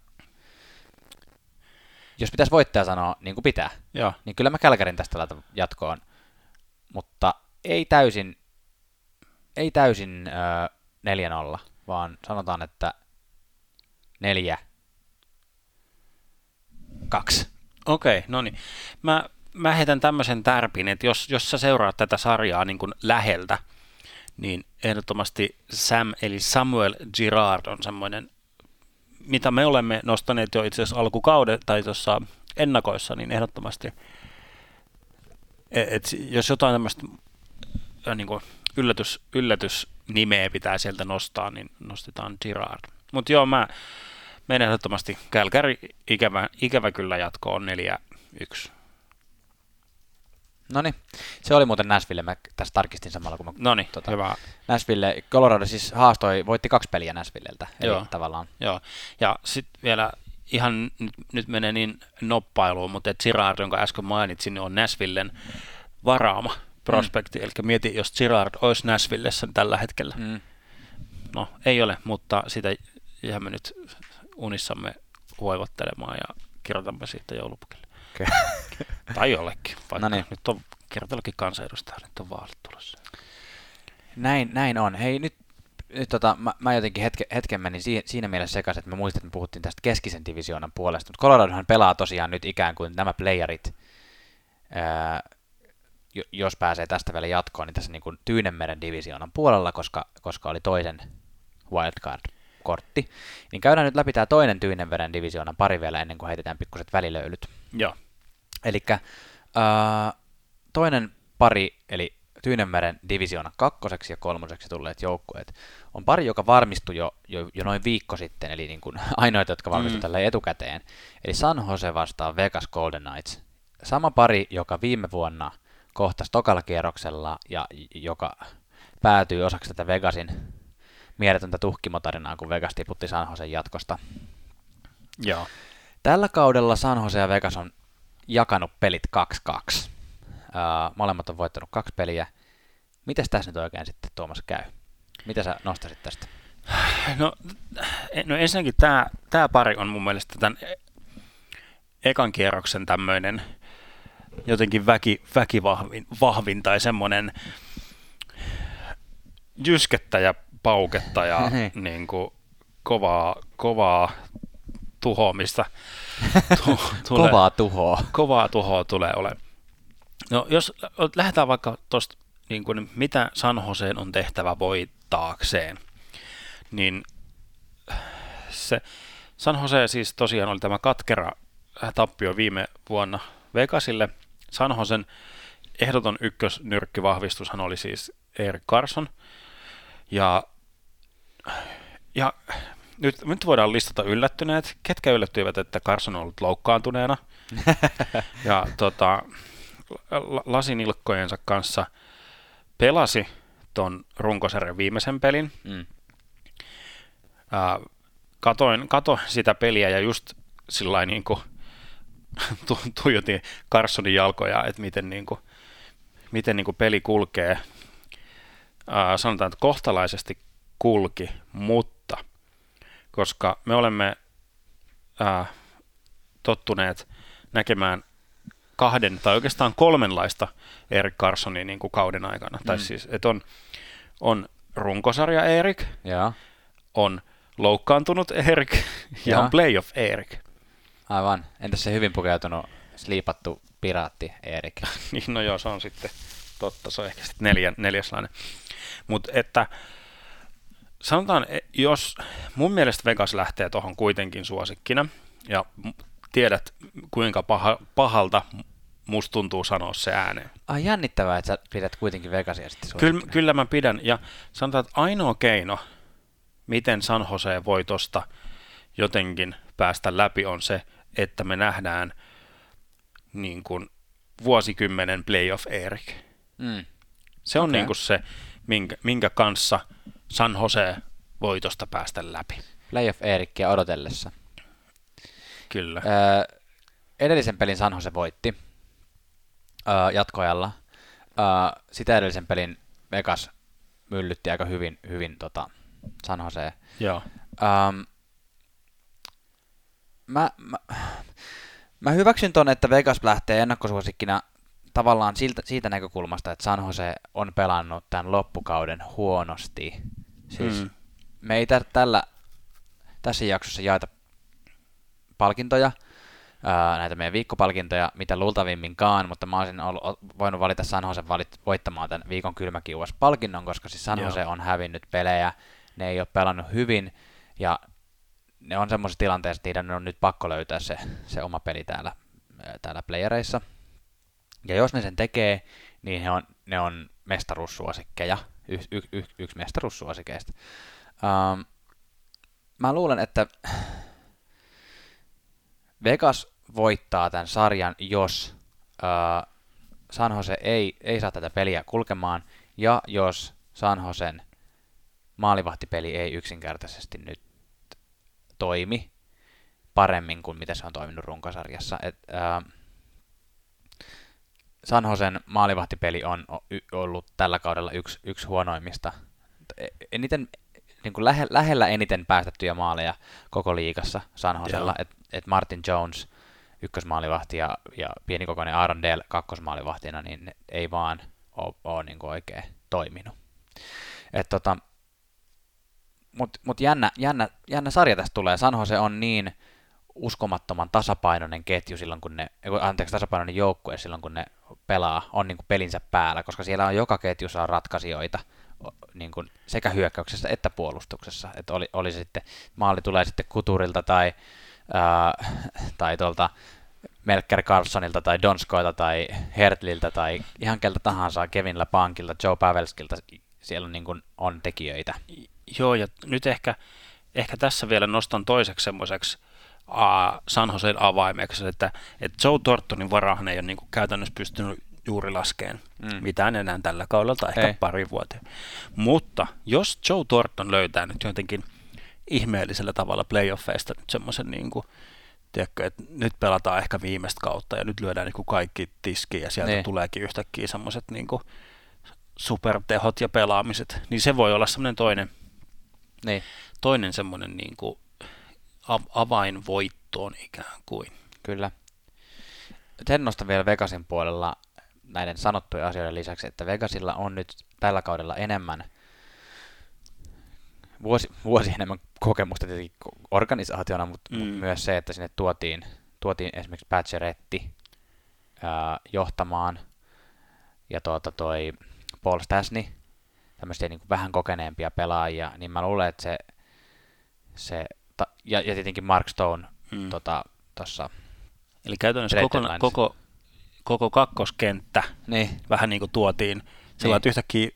jos pitäisi voittaja sanoa niin kuin pitää, Joo. niin kyllä mä Kälkärin tästä laitan jatkoon, mutta ei täysin, ei täysin öö, 4-0, vaan sanotaan, että 4 2. Okei, okay, no niin. Mä, mä heitän tämmöisen tärpin, että jos, jos sä seuraat tätä sarjaa niin kuin läheltä, niin ehdottomasti Sam eli Samuel Girard on semmoinen, mitä me olemme nostaneet jo itse asiassa alkukauden tai tuossa ennakoissa, niin ehdottomasti, et, et jos jotain tämmöistä niin kuin yllätys, yllätysnimeä pitää sieltä nostaa, niin nostetaan Girard. Mutta joo, mä menen ehdottomasti Kälkäri ikävä, ikävä kyllä jatko on 4-1. No niin, se oli muuten Nashville, mä tässä tarkistin samalla kun mä... No niin, tota, hyvä. Nashville, Colorado siis haastoi, voitti kaksi peliä Nashvilleltä, eli Joo. tavallaan. Joo, ja sitten vielä ihan nyt, nyt menee niin noppailuun, mutta Girard, jonka äsken mainitsin, niin on Nashvillen varaama prospekti, mm. eli mieti, jos Girard olisi Nashvillessä tällä hetkellä. Mm. No, ei ole, mutta sitä jäämme nyt unissamme voivottelemaan ja kirjoitamme siitä joulupukille. Okay. tai jollekin, vaikka no niin. nyt on kirjoitellakin kansanedustaja, nyt on vaalit tulossa. Näin, näin on. Hei, nyt, nyt tota, mä, mä jotenkin hetke, hetken menin si, siinä mielessä sekaisin, että mä muistin, että me puhuttiin tästä keskisen divisioonan puolesta, mutta Coloradohan pelaa tosiaan nyt ikään kuin nämä playerit, ää, jos pääsee tästä vielä jatkoon, niin tässä niin kuin Tyynemeren divisioonan puolella, koska, koska oli toisen wildcard kortti, niin käydään nyt läpi tämä toinen Tyynenveren divisioonan pari vielä ennen kuin heitetään pikkuset välilöylyt. Joo. Eli äh, toinen pari, eli Tyynenmeren divisioona kakkoseksi ja kolmoseksi tulleet joukkueet, on pari, joka varmistui jo, jo, jo noin viikko sitten, eli niin kuin ainoita, jotka valmistuivat mm. tälle etukäteen. Eli San Jose vastaa Vegas Golden Knights. Sama pari, joka viime vuonna kohtasi tokalla kierroksella ja joka päätyi osaksi tätä Vegasin mieletöntä tuhkimotarinaa, kun Vegas tiputti San Josen jatkosta. Joo. Tällä kaudella San Jose ja Vegas on jakanut pelit 2-2. Uh, molemmat on voittanut kaksi peliä. Mites tässä nyt oikein sitten Tuomas käy? Mitä sä nostasit tästä? No, no ensinnäkin tämä, tämä pari on mun mielestä tämän ekan kierroksen tämmöinen jotenkin väki, väkivahvin vahvin tai semmoinen jyskettäjä pauketta ja niin kuin kovaa, kovaa tuhoamista. Tu- tulee, kovaa tuhoa. Kovaa tuhoa tulee ole. No jos lähdetään vaikka tuosta, niin kuin, mitä San Joseen on tehtävä voittaakseen, niin se San Jose siis tosiaan oli tämä katkera tappio viime vuonna Vegasille. San Josen ehdoton ykkösnyrkkivahvistushan oli siis Erik Carson. Ja ja nyt, nyt voidaan listata yllättyneet, ketkä yllättyivät, että Carson on ollut loukkaantuneena. ja tota, lasinilkkojensa kanssa pelasi ton runkosarjan viimeisen pelin. Mm. Ää, katoin, kato sitä peliä ja just sillä niin kuin tu- tuijotin Carsonin jalkoja, että miten, niin kuin, miten niin kuin peli kulkee. Ää, sanotaan, että kohtalaisesti kulki, mutta koska me olemme ää, tottuneet näkemään kahden tai oikeastaan kolmenlaista Erik Carsonia niin kuin kauden aikana. Mm. Tai siis, että on, on runkosarja Erik, Joo, on loukkaantunut Erik ja Joo. on playoff Erik. aivan. Entäs se hyvin pukeutunut, sliipattu piraatti Erik? Niin, no joo, se on sitten totta, se on ehkä sitten neljä, neljäslainen. Mutta että sanotaan, e- jos mun mielestä Vegas lähtee tuohon kuitenkin suosikkina, ja tiedät kuinka paha, pahalta musta tuntuu sanoa se ääneen. Ai jännittävää, että sä pidät kuitenkin Vegasia sitten Kyllä, kyllä mä pidän, ja sanotaan, että ainoa keino, miten San Jose voi tosta jotenkin päästä läpi, on se, että me nähdään niin kuin vuosikymmenen playoff Erik. Mm. Se on Okei. niin kuin se, minkä, minkä kanssa San Jose voi tosta päästä läpi. Playoff Erikkiä odotellessa. Kyllä. Öö, edellisen pelin San Jose voitti öö, jatkoajalla. Öö, sitä edellisen pelin Vegas myllytti aika hyvin, hyvin tota San Jose. Joo. Um, mä, mä, mä hyväksyn ton, että Vegas lähtee ennakkosuosikkina tavallaan siltä, siitä näkökulmasta, että San Jose on pelannut tämän loppukauden huonosti. Siis Mm. me ei tä- tällä, tässä jaksossa jaeta palkintoja, ää, näitä meidän viikkopalkintoja, mitä luultavimminkaan, mutta mä olisin ollut, voinut valita San Jose valit, voittamaan tämän viikon kylmäkiuas palkinnon, koska siis San Joo. Jose on hävinnyt pelejä, ne ei ole pelannut hyvin, ja ne on semmoisessa tilanteessa, että niiden on nyt pakko löytää se, se oma peli täällä, ää, täällä playereissa. Ja jos ne sen tekee, niin he on, ne on mestaruussuosikkeja, y, y, y, yksi mestaruussuosikeista. Um, mä luulen, että Vegas voittaa tämän sarjan, jos uh, San Jose ei, ei saa tätä peliä kulkemaan, ja jos San Josen maalivahtipeli ei yksinkertaisesti nyt toimi paremmin kuin mitä se on toiminut runkosarjassa. Et, uh, San Josen maalivahtipeli on ollut tällä kaudella yksi, yksi huonoimmista, e- eniten, niin kuin lähe, lähellä eniten päästettyjä maaleja koko liigassa San Josella, Joo. että et Martin Jones ykkösmaalivahti ja, ja pienikokoinen Aaron Dale kakkosmaalivahtina, niin ei vaan ole, niin kuin oikein toiminut. Et tota, Mutta mut jännä, jännä, jännä sarja tästä tulee. San Jose on niin uskomattoman tasapainoinen ketju silloin, kun ne, anteeksi, tasapainoinen joukkue silloin, kun ne pelaa, on niin kuin pelinsä päällä, koska siellä on joka ketjussa on ratkaisijoita niin kuin sekä hyökkäyksessä että puolustuksessa. Että oli, oli sitten, maali tulee sitten Kuturilta tai, ää, tai tuolta Melker Carlsonilta tai Donskoilta tai Hertliltä tai ihan keltä tahansa, Kevin Lapankilta, Joe Pavelskilta, siellä on, niin kuin, on tekijöitä. Joo, ja nyt ehkä, ehkä tässä vielä nostan toiseksi semmoiseksi San Joseen avaimeksi, että, että Joe Tortonin varahan ei ole niin kuin käytännössä pystynyt juuri laskeen mm. mitään enää tällä kaudella tai ehkä Ei. pari vuoteen. Mutta jos Joe Torton löytää nyt jotenkin ihmeellisellä tavalla playoffeista nyt semmoisen niin kuin, tiedätkö, että nyt pelataan ehkä viimeistä kautta ja nyt lyödään niin kuin kaikki tiskiin ja sieltä Niin. tuleekin yhtäkkiä semmoiset niin kuin supertehot ja pelaamiset, niin se voi olla semmoinen toinen, Niin, toinen semmoinen niin kuin avain voittoon ikään kuin. kyllä. Sen nostan vielä Vegasin puolella näiden sanottujen asioiden lisäksi, että Vegasilla on nyt tällä kaudella enemmän vuosi, vuosi enemmän kokemusta tietenkin organisaationa, mutta Mm. myös se, että sinne tuotiin, tuotiin esimerkiksi Pacioretty ää, johtamaan ja tuota toi Paul Stasny, tämmöisiä niin vähän kokeneempia pelaajia, niin mä luulen, että se, se ta, ja, ja tietenkin Mark Stone Mm. tota, tossa, Eli käytännössä koko, koko, koko kakkoskenttä niin, vähän niin kuin tuotiin sillä Niin. että yhtäkkiä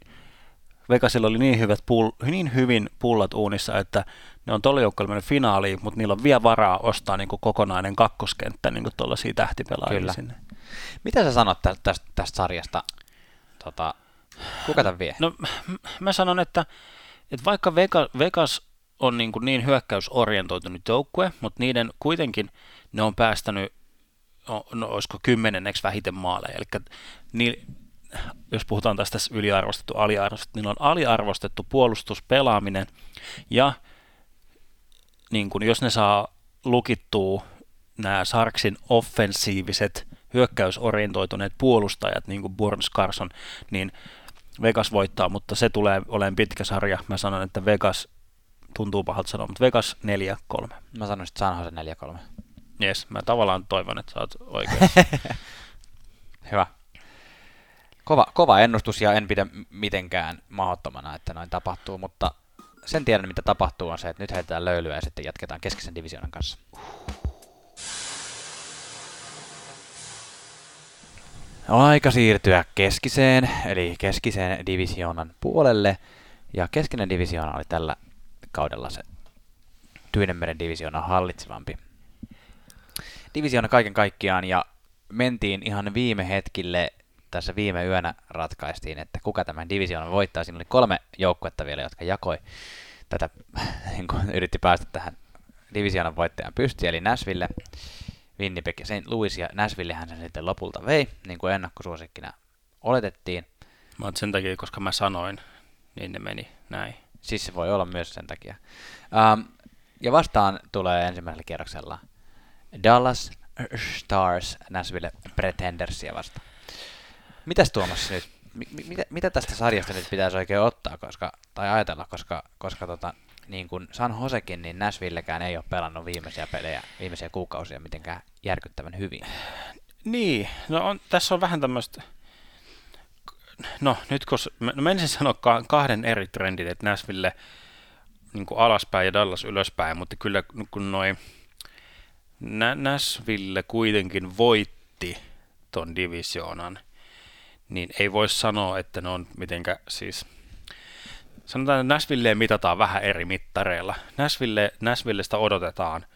Vegasilla oli niin, hyvät pull, niin hyvin pullat uunissa, että ne on tuolla joukkueella mennyt finaaliin, mutta niillä on vielä varaa ostaa niin kuin kokonainen kakkoskenttä niin tuollaisia tähtipelaajia Kyllä. sinne. mitä sä sanot tästä, tästä, tästä sarjasta? Tota, kuka tämän vie? No mä sanon, että, että vaikka Vega, Vegas on niin, kuin niin hyökkäysorientoitunut joukkue, mutta niiden kuitenkin ne on päästänyt no, olisiko kymmenenneksi vähiten maaleja. Eli niin, jos puhutaan tästä yliarvostettu, aliarvostettu, niin on aliarvostettu puolustuspelaaminen ja niin kun, jos ne saa lukittua nämä Sarksin offensiiviset hyökkäysorientoituneet puolustajat, niin kuin Burns Carson, niin Vegas voittaa, mutta se tulee olemaan pitkä sarja. Mä sanon, että Vegas, tuntuu pahalta sanoa, mutta Vegas 4-3. Mä sanoin, että San Jose 4-3. Jes, mä tavallaan toivon, että sä oot oikein. Hyvä. Kova, kova ennustus ja en pidä mitenkään mahdottomana, että noin tapahtuu, mutta sen tiedän, mitä tapahtuu, on se, että nyt heitetään löylyä ja sitten jatketaan keskisen divisioonan kanssa. On aika siirtyä keskiseen, eli keskiseen divisioonan puolelle. Ja keskinen divisioona oli tällä kaudella se Tyynemeren divisioona hallitsevampi divisioona kaiken kaikkiaan ja mentiin ihan viime hetkille, tässä viime yönä ratkaistiin, että kuka tämän divisioon voittaa. Siinä oli kolme joukkuetta vielä, jotka jakoi tätä, niin kuin yritti päästä tähän divisioonan voittajan pysti, eli Nashville, Winnipeg ja St. Louis, ja Nashvillehän sen sitten lopulta vei, niin kuin ennakkosuosikkina oletettiin. Mä sen takia, koska mä sanoin, niin ne meni näin. Siis se voi olla myös sen takia. Um, ja vastaan tulee ensimmäisellä kierroksella Dallas Stars Nashville Pretendersia vasta. Mitäs Tuomas nyt, mitä, mitä tästä sarjasta nyt pitäisi oikein ottaa koska, tai ajatella, koska, koska tota, niin kuin San Josekin, niin Nashvillekään ei ole pelannut viimeisiä pelejä, viimeisiä kuukausia mitenkään järkyttävän hyvin. Niin, no on, tässä on vähän tämmöistä, no nyt kun, no mä ensin sanoa kahden eri trendin, että Nashville niin alaspäin ja Dallas ylöspäin, mutta kyllä kun noin Nashville kuitenkin voitti ton divisioonan, niin ei voi sanoa, että ne on mitenkä siis... Sanotaan, että Nashville mitataan vähän eri mittareilla. Nashville, Nashvillestä odotetaan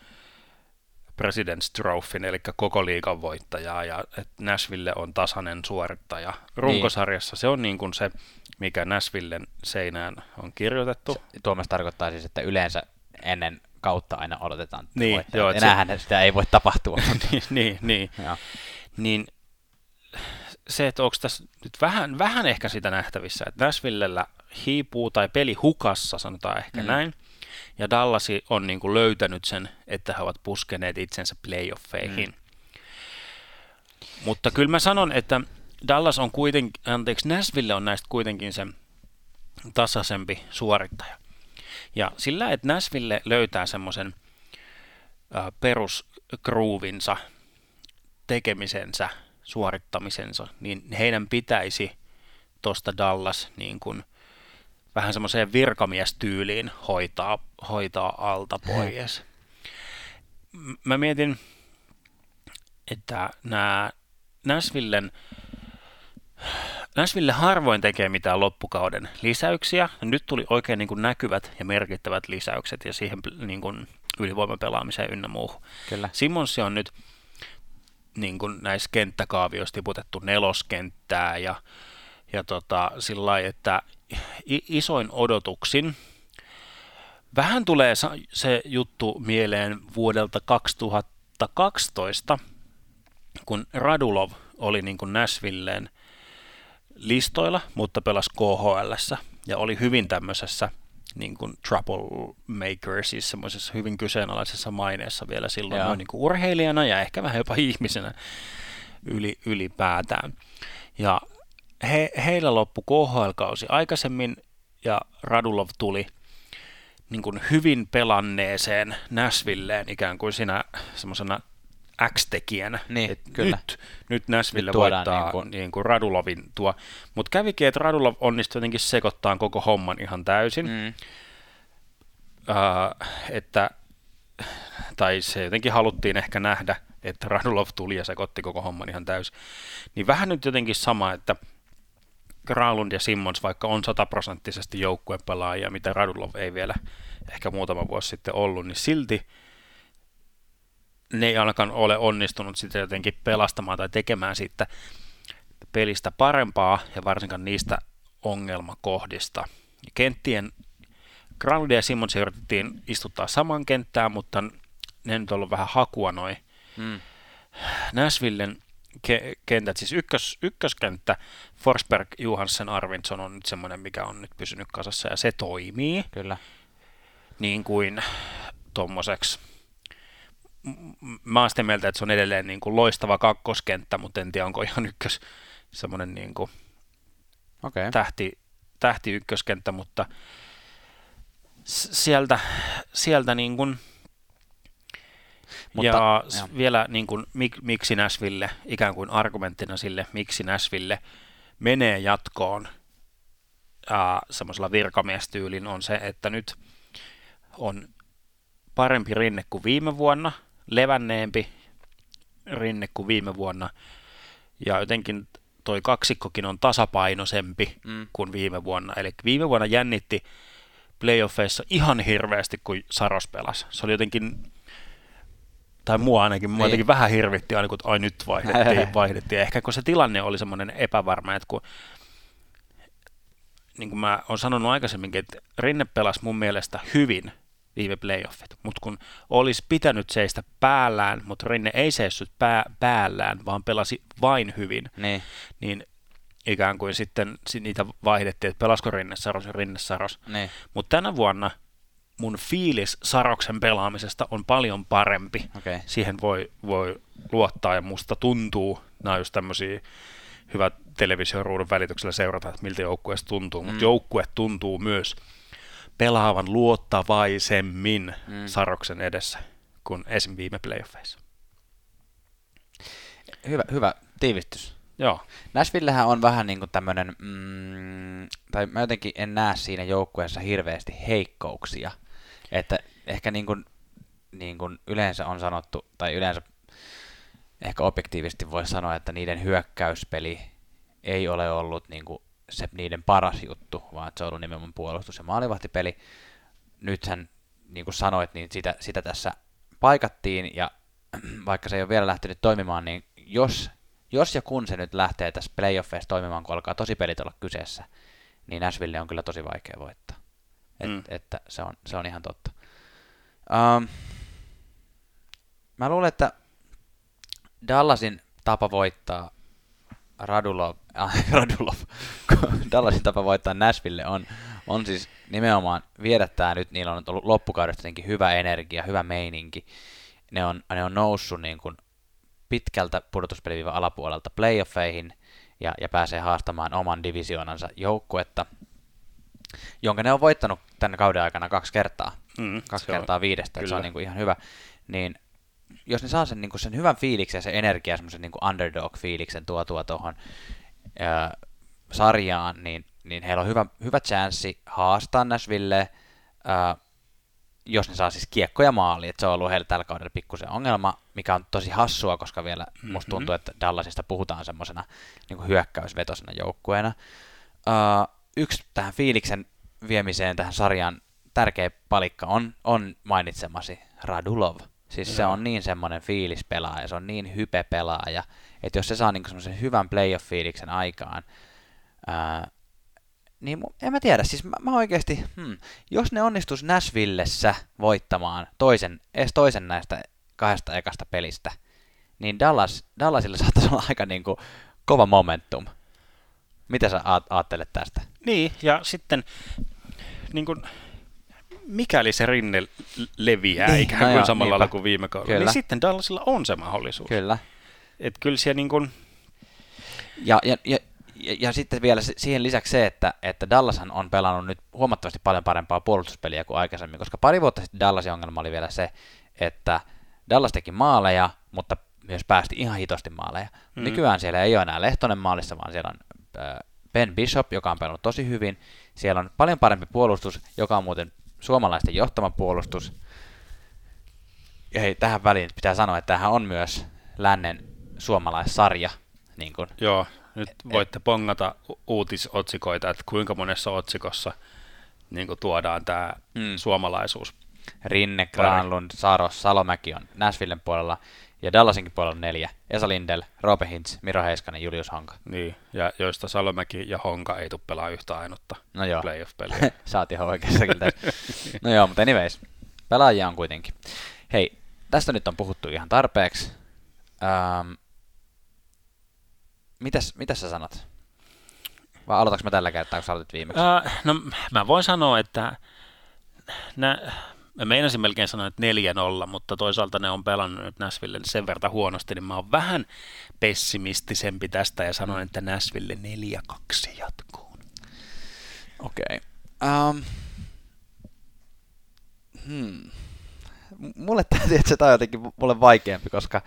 President's Trophyn, eli koko liigan voittajaa, ja että Nashville on tasainen suorittaja. Runkosarjassa niin. se on niin kuin se, mikä Nashvillen seinään on kirjoitettu. Tuomas tarkoittaa siis, että yleensä ennen kautta aina odotetaan. Niin, joo, Enäähän se... sitä ei voi tapahtua. niin, niin, niin. niin se, että onko tässä nyt vähän, vähän ehkä sitä nähtävissä, että Nashvillellä hiipuu tai peli hukassa, sanotaan ehkä mm. näin, ja Dallasi on niin kuin löytänyt sen, että he ovat puskeneet itsensä playoffeihin. Mm. Mutta kyllä mä sanon, että Dallas on kuitenkin, anteeksi, Nashville on näistä kuitenkin se tasaisempi suorittaja. Ja sillä, että Nashville löytää semmoisen perusgroovinsa, tekemisensä, suorittamisensa, niin heidän pitäisi tuosta Dallas niin kuin, vähän semmoiseen virkamiestyyliin hoitaa, hoitaa alta pois. Mä mietin, että nämä Nashvillen Nashville harvoin tekee mitään loppukauden lisäyksiä. Nyt tuli oikein niin kuin näkyvät ja merkittävät lisäykset ja siihen niin kuin ylivoimapelaamiseen ynnä muuhun. Kyllä. Simonsi on nyt niin kuin näissä kenttäkaavioissa tiputettu neloskenttää ja, ja tota, sillä lailla, että isoin odotuksin vähän tulee se juttu mieleen vuodelta 2012, kun Radulov oli niin kuin Nashvilleen – listoilla, mutta pelasi KHL ja oli hyvin tämmöisessä niin kuin troublemaker, siis semmoisessa hyvin kyseenalaisessa maineessa vielä silloin noin niin kuin urheilijana ja ehkä vähän jopa ihmisenä yli, ylipäätään. Ja he, heillä loppu KHL-kausi aikaisemmin ja Radulov tuli niin kuin hyvin pelanneeseen Nashvilleen ikään kuin siinä semmoisena X-tekijänä. Niin, et kyllä. Nyt, nyt Nashville nyt voittaa niin kuin... Niin kuin Radulovin tuo. Mutta kävikin, että Radulov onnistui jotenkin sekoittaa koko homman ihan täysin. Mm. Uh, että, tai se jotenkin haluttiin ehkä nähdä, että Radulov tuli ja sekoitti koko homman ihan täysin. Niin vähän nyt jotenkin sama, että Graalund ja Simmons, vaikka on sataprosenttisesti joukkuepelaajia, mitä Radulov ei vielä ehkä muutama vuosi sitten ollut, niin silti – ne ei ainakaan ole onnistunut sitä jotenkin pelastamaan tai tekemään siitä pelistä parempaa ja varsinkaan niistä ongelmakohdista. Kenttien Grandia ja Simonsi yritettiin istuttaa saman kenttään, mutta ne nyt on ollut vähän hakua noin mm. Nashvillen ke- kentät, siis ykkös, ykköskenttä, Forsberg, Johansson, Arvidsson on nyt semmoinen, mikä on nyt pysynyt kasassa ja se toimii Kyllä. niin kuin tommoseksi. M- Mä oon sitä mieltä, että se on edelleen niin kuin loistava kakkoskenttä, mutta en tiedä, onko ihan ykkös semmoinen niin kuin. Okay. tähti, tähti ykköskenttä, mutta sieltä, sieltä niin kuin, Mutta- ja joo. vielä niin kuin, mik, miksi Nashville, ikään kuin argumenttina sille, miksi Nashville menee jatkoon ää, semmoisella virkamiestyylin on se, että nyt on parempi rinne kuin viime vuonna, levänneempi rinne kuin viime vuonna, ja jotenkin toi kaksikkokin on tasapainoisempi Mm. kuin viime vuonna. Eli viime vuonna jännitti playoffeissa ihan hirveästi, kun Saros pelasi. Se oli jotenkin, tai mua ainakin, mua Niin. vähän hirvitti aina, kun ai nyt vaihdettiin, vaihdettiin. Ehkä kun se tilanne oli semmoinen epävarma, että kun niin kuin mä oon sanonut aikaisemminkin, että Rinne pelasi mun mielestä hyvin viime playoffit, mutta kun olisi pitänyt seistä päällään, mutta Rinne ei seissyt pää, päällään, vaan pelasi vain hyvin, Niin. niin ikään kuin sitten si- niitä vaihdettiin, että pelasko Rinne Saros ja Rinne Saros. Niin. Mutta tänä vuonna mun fiilis Saroksen pelaamisesta on paljon parempi. Okay. Siihen voi, voi luottaa ja musta tuntuu, nämä on just tämmöisiä hyvä televisioruudun välityksellä seurata, että miltä joukkueesta tuntuu, mutta Mm. joukkue tuntuu myös pelaavan luottavaisemmin Mm. Saroksen edessä kuin esim. viime playoffeissa. Hyvä, hyvä tiivistys. Joo, Nashvillehän on vähän niin kuin tämmöinen, mm, tai mä jotenkin en näe siinä joukkueessa hirveästi heikkouksia. Että ehkä niin kuin, niin kuin yleensä on sanottu, tai yleensä ehkä objektiivisesti voi sanoa, että niiden hyökkäyspeli ei ole ollut niin kuin se niiden paras juttu, vaan se on ollut nimenomaan puolustus- ja maalivahtipeli. Nythän, niin kuin sanoit, niin sitä, sitä tässä paikattiin, ja vaikka se ei ole vielä lähtenyt toimimaan, niin jos, jos ja kun se nyt lähtee tässä playoffeissa toimimaan, kun alkaa tosi pelit olla kyseessä, niin Nashville on kyllä tosi vaikea voittaa. Et, Mm. Että se on, se on ihan totta. Um, mä luulen, että Dallasin tapa voittaa Radulov, äh, Radulov, Dallasin tapa voittaa Nashville on, on siis nimenomaan viedä tää nyt, niillä on ollut loppukaudesta jotenkin hyvä energia, hyvä meininki. Ne on, ne on noussut niin kuin pitkältä pudotuspeliviivan alapuolelta playoffeihin ja, ja pääsee haastamaan oman divisioonansa joukkuetta, jonka ne on voittanut tänne kauden aikana kaksi kertaa. Mm, kaksi se on- kertaa viidestä, että se on niin kuin ihan hyvä, niin jos ne saa sen, niin kuin sen hyvän fiiliksen ja sen energiaa, semmoisen niin kuin underdog-fiiliksen tuotua tuohon ää, sarjaan, niin, niin heillä on hyvä, hyvä chanssi haastaa Nashville, ää, jos ne saa siis kiekkoja maaliin, että se on ollut heillä tällä kaudella pikkusen ongelma, mikä on tosi hassua, koska vielä mm-hmm. musta Mhm. tuntuu, että Dallasista puhutaan semmoisena niin hyökkäysvetosena joukkueena. Ää, yksi tähän fiiliksen viemiseen tähän sarjaan tärkeä palikka on, on mainitsemasi Radulov. Siis se on niin semmoinen fiilispelaaja, se on niin hype pelaaja, että jos se saa niin semmoisen hyvän playoff-fiiliksen aikaan, ää, niin en mä tiedä, siis mä, mä oikeasti, hmm, jos ne onnistus Nashvillessä voittamaan toisen, edes toisen näistä kahdesta ekasta pelistä, niin Dallas, Dallasilla saattaisi olla aika niin kuin kova momentum. Mitä sä aattelet tästä? Niin, ja sitten niin kun, mikäli se rinne leviää Niin, ikään no kuin joo, samalla niinpä. lailla kuin viime kaudella, Kyllä. niin sitten Dallasilla on se mahdollisuus. Kyllä. Et kyllä siellä niin kun, Ja, ja, ja, ja, ja sitten vielä siihen lisäksi se, että, että Dallashan on pelannut nyt huomattavasti paljon parempaa puolustuspeliä kuin aikaisemmin, koska pari vuotta sitten Dallasin ongelma oli vielä se, että Dallas teki maaleja, mutta myös päästi ihan hitosti maaleja. Mm. Nykyään siellä ei ole enää Lehtonen maalissa, vaan siellä on äh, Ben Bishop, joka on pelannut tosi hyvin. Siellä on paljon parempi puolustus, joka on muuten suomalaisten johtama puolustus. Ja hei, tähän väliin pitää sanoa, että tämähän on myös lännen suomalaissarja. Niin kuin, joo, nyt voitte pongata u- uutisotsikoita, että kuinka monessa otsikossa niin kun tuodaan tämä mm. suomalaisuus. Rinne, Granlund, Saros, Salomäki on Nashvillen puolella ja Dallasinkin puolella on neljä. Esa Lindell, Roope Hintz, Miro Heiskanen, Julius Honka. Niin, ja joista Salomäki ja Honka ei tule pelaa yhtä ainutta No joo, playoff-peliä. sä oot ihan oikeassa kyllä tässä. No joo, mutta anyways, pelaajia on kuitenkin. Hei, tästä nyt on puhuttu ihan tarpeeksi. Ähm, mitäs, mitäs sä sanot? Vai aloitaks mä tällä kertaa, kun sä aloitit viimeksi? Uh, no mä voin sanoa, että nä, mä meinasin melkein sanoa, että 4-0, mutta toisaalta ne on pelannut nyt Nashville sen verran huonosti, niin mä oon vähän pessimistisempi tästä ja sanon, että Nashville 4-2 jatkuu. Okei. Okay. Um, hmm. Mulle täytyy, että se on jotenkin mulle vaikeampi, koska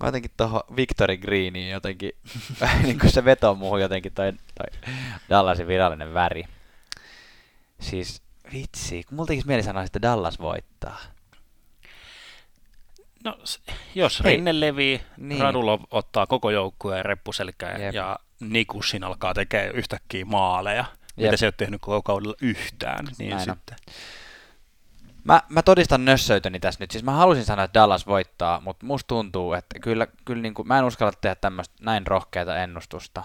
mä jotenkin tuohon Victory Greeniin jotenkin, niin kuin se vetoo muuhun jotenkin toi, toi Dallasin virallinen väri. Siis vitsi, kun mulla tekisi mieli sanoa, että Dallas voittaa. No, jos Hei. Rinne levii, niin. Radulov ottaa koko joukkueen reppuselkään Jep. ja Nikusin alkaa tekemään yhtäkkiä maaleja, Jep. mitä se ei ole tehnyt koko kaudella yhtään, niin Näin sitten... On. Mä, mä todistan nössöytöni tässä nyt. Siis mä halusin sanoa, että Dallas voittaa, mutta musta tuntuu, että kyllä, kyllä niin kuin, mä en uskalla tehdä tämmöistä näin rohkeata ennustusta.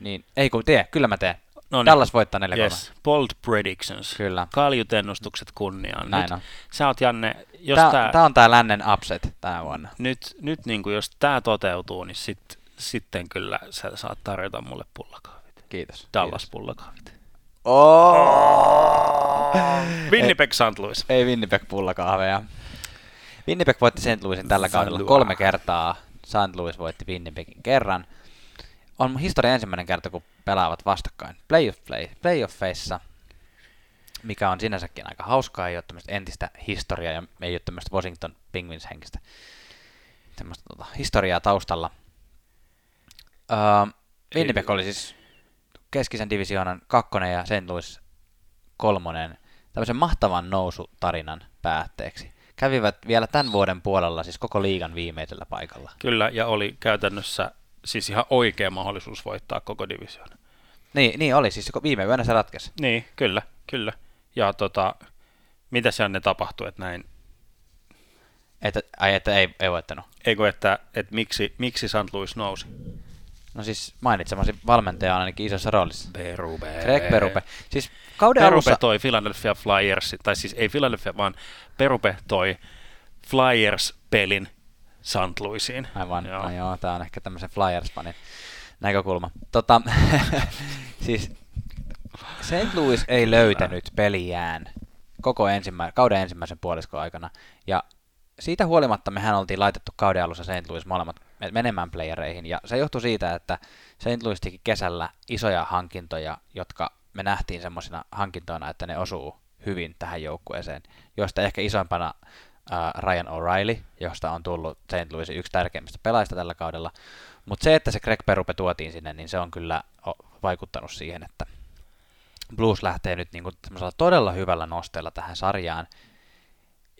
Niin, ei kun tee, kyllä mä teen. No niin. Dallas voittaa 4 yes. Bold predictions. Kyllä. Kaljut ennustukset kunniaan. Näin nyt, on. Sä oot Janne, jos tää, tää, tää on tää lännen upset tänä vuonna. Nyt, nyt niin kuin jos tää toteutuu, niin sit, sitten kyllä sä saat tarjota mulle pullakahvit. Kiitos. Dallas pullakahvit. Oh! Winnipeg St. Louis. Ei Winnipeg pullakahveja. Winnipeg voitti St. Louisin tällä kaudella kolme kertaa. St. Louis voitti Winnipegin kerran. On historia ensimmäinen kerta, kun pelaavat vastakkain play, playoffeissa, mikä on sinänsäkin aika hauskaa, ei ole tämmöistä entistä historiaa ja ei ole tämmöistä Washington Penguins henkistä semmoista tota, historiaa taustalla. Uh, Winnipeg oli siis keskisen divisioonan kakkonen ja St. Louis kolmonen tämmöisen mahtavan nousutarinan päätteeksi. Kävivät vielä tämän vuoden puolella, siis koko liigan viimeisellä paikalla. Kyllä, ja oli käytännössä siis ihan oikea mahdollisuus voittaa koko divisioona. Niin, niin oli, siis viime yönä se ratkesi. Niin, kyllä, kyllä. Ja tota, mitä siellä ne tapahtui, että näin... Että, ai, että ei, ei voittanut. Eikö, että, että miksi, miksi St. Louis nousi? No siis mainitsemasi valmentaja on ainakin isossa roolissa. Berube. Greg Berube. Siis kauden Berube alussa... toi Philadelphia Flyers, tai siis ei Philadelphia, vaan Berube toi Flyers-pelin St. Louisiin. Aivan, joo. No joo, tää on ehkä tämmöisen Flyers-fanin näkökulma. Tota, siis St. Louis ei löytänyt peliään koko ensimmä, kauden ensimmäisen puoliskon aikana, ja siitä huolimatta mehän oltiin laitettu kauden alussa St. Louis molemmat menemään playereihin, ja se johtui siitä, että St. Louis teki kesällä isoja hankintoja, jotka me nähtiin semmoisina hankintoina, että ne osuu hyvin tähän joukkueeseen, joista ehkä isoimpana uh, Ryan O'Reilly, josta on tullut St. Louisin yksi tärkeimmistä pelaajista tällä kaudella, mutta se, että se Greg Perupe tuotiin sinne, niin se on kyllä vaikuttanut siihen, että Blues lähtee nyt niin kuin todella hyvällä nosteella tähän sarjaan.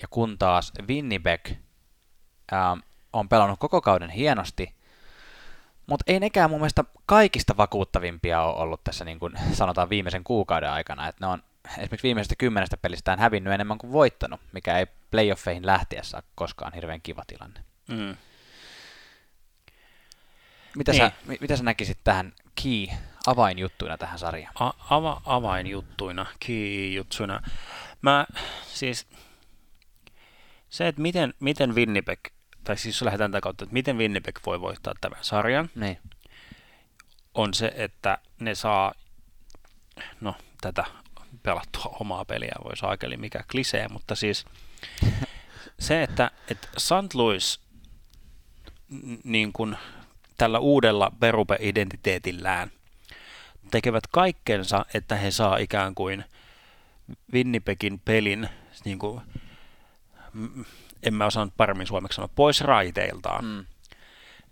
Ja kun taas Winnipeg ää, on pelannut koko kauden hienosti, mutta ei nekään mun mielestä kaikista vakuuttavimpia ole ollut tässä niin kuin sanotaan viimeisen kuukauden aikana. Että ne on esimerkiksi viimeisestä kymmenestä pelistään hävinnyt enemmän kuin voittanut, mikä ei playoffeihin lähtiessä ole koskaan hirveän kiva tilanne. Mm. Mitä, niin. sä, mitä sä näkisit tähän key avainjuttuina tähän sarjaan? A- ava- avainjuttuina, key-juttuina. Mä siis se, että miten, miten Winnipeg, tai siis lähdetään tätä kautta, että miten Winnipeg voi voittaa tämän sarjan, niin. on se, että ne saa, no tätä pelattua omaa peliä, voi saakeli mikä klisee, mutta siis se, että, että St. Louis niin kuin tällä uudella Berupe-identiteetillään tekevät kaikkensa, että he saa ikään kuin Winnipegin pelin, niin kuin, en mä osannut paremmin suomeksi sanoa, pois raiteiltaan. Mm.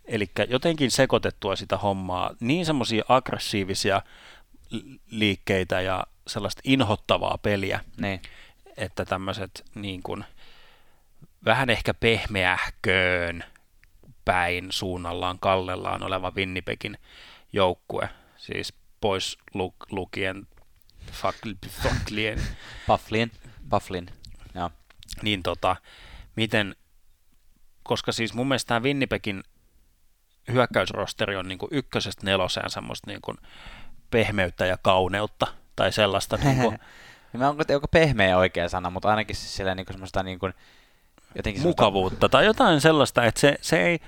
Eli jotenkin sekoitettua sitä hommaa, niin semmoisia aggressiivisia liikkeitä ja sellaista inhottavaa peliä, niin. Että tämmöiset niin kuin, vähän ehkä pehmeähköön päin suunnallaan kallellaan oleva Winnipegin joukkue, siis pois lu- lukien Faklien. Pufflin. Pufflin, joo. Niin tota, miten, koska siis mun mielestä tämä Winnipegin hyökkäysrosteri on niin kuin ykkösestä neloseen semmoista niin kuin pehmeyttä ja kauneutta tai sellaista. niin kuin... Mä onko, onko pehmeä oikea sana, mutta ainakin siis sillä niin kuin semmoista niin kuin, jotenkin mukavuutta semmoista... tai jotain sellaista, että se, se ei,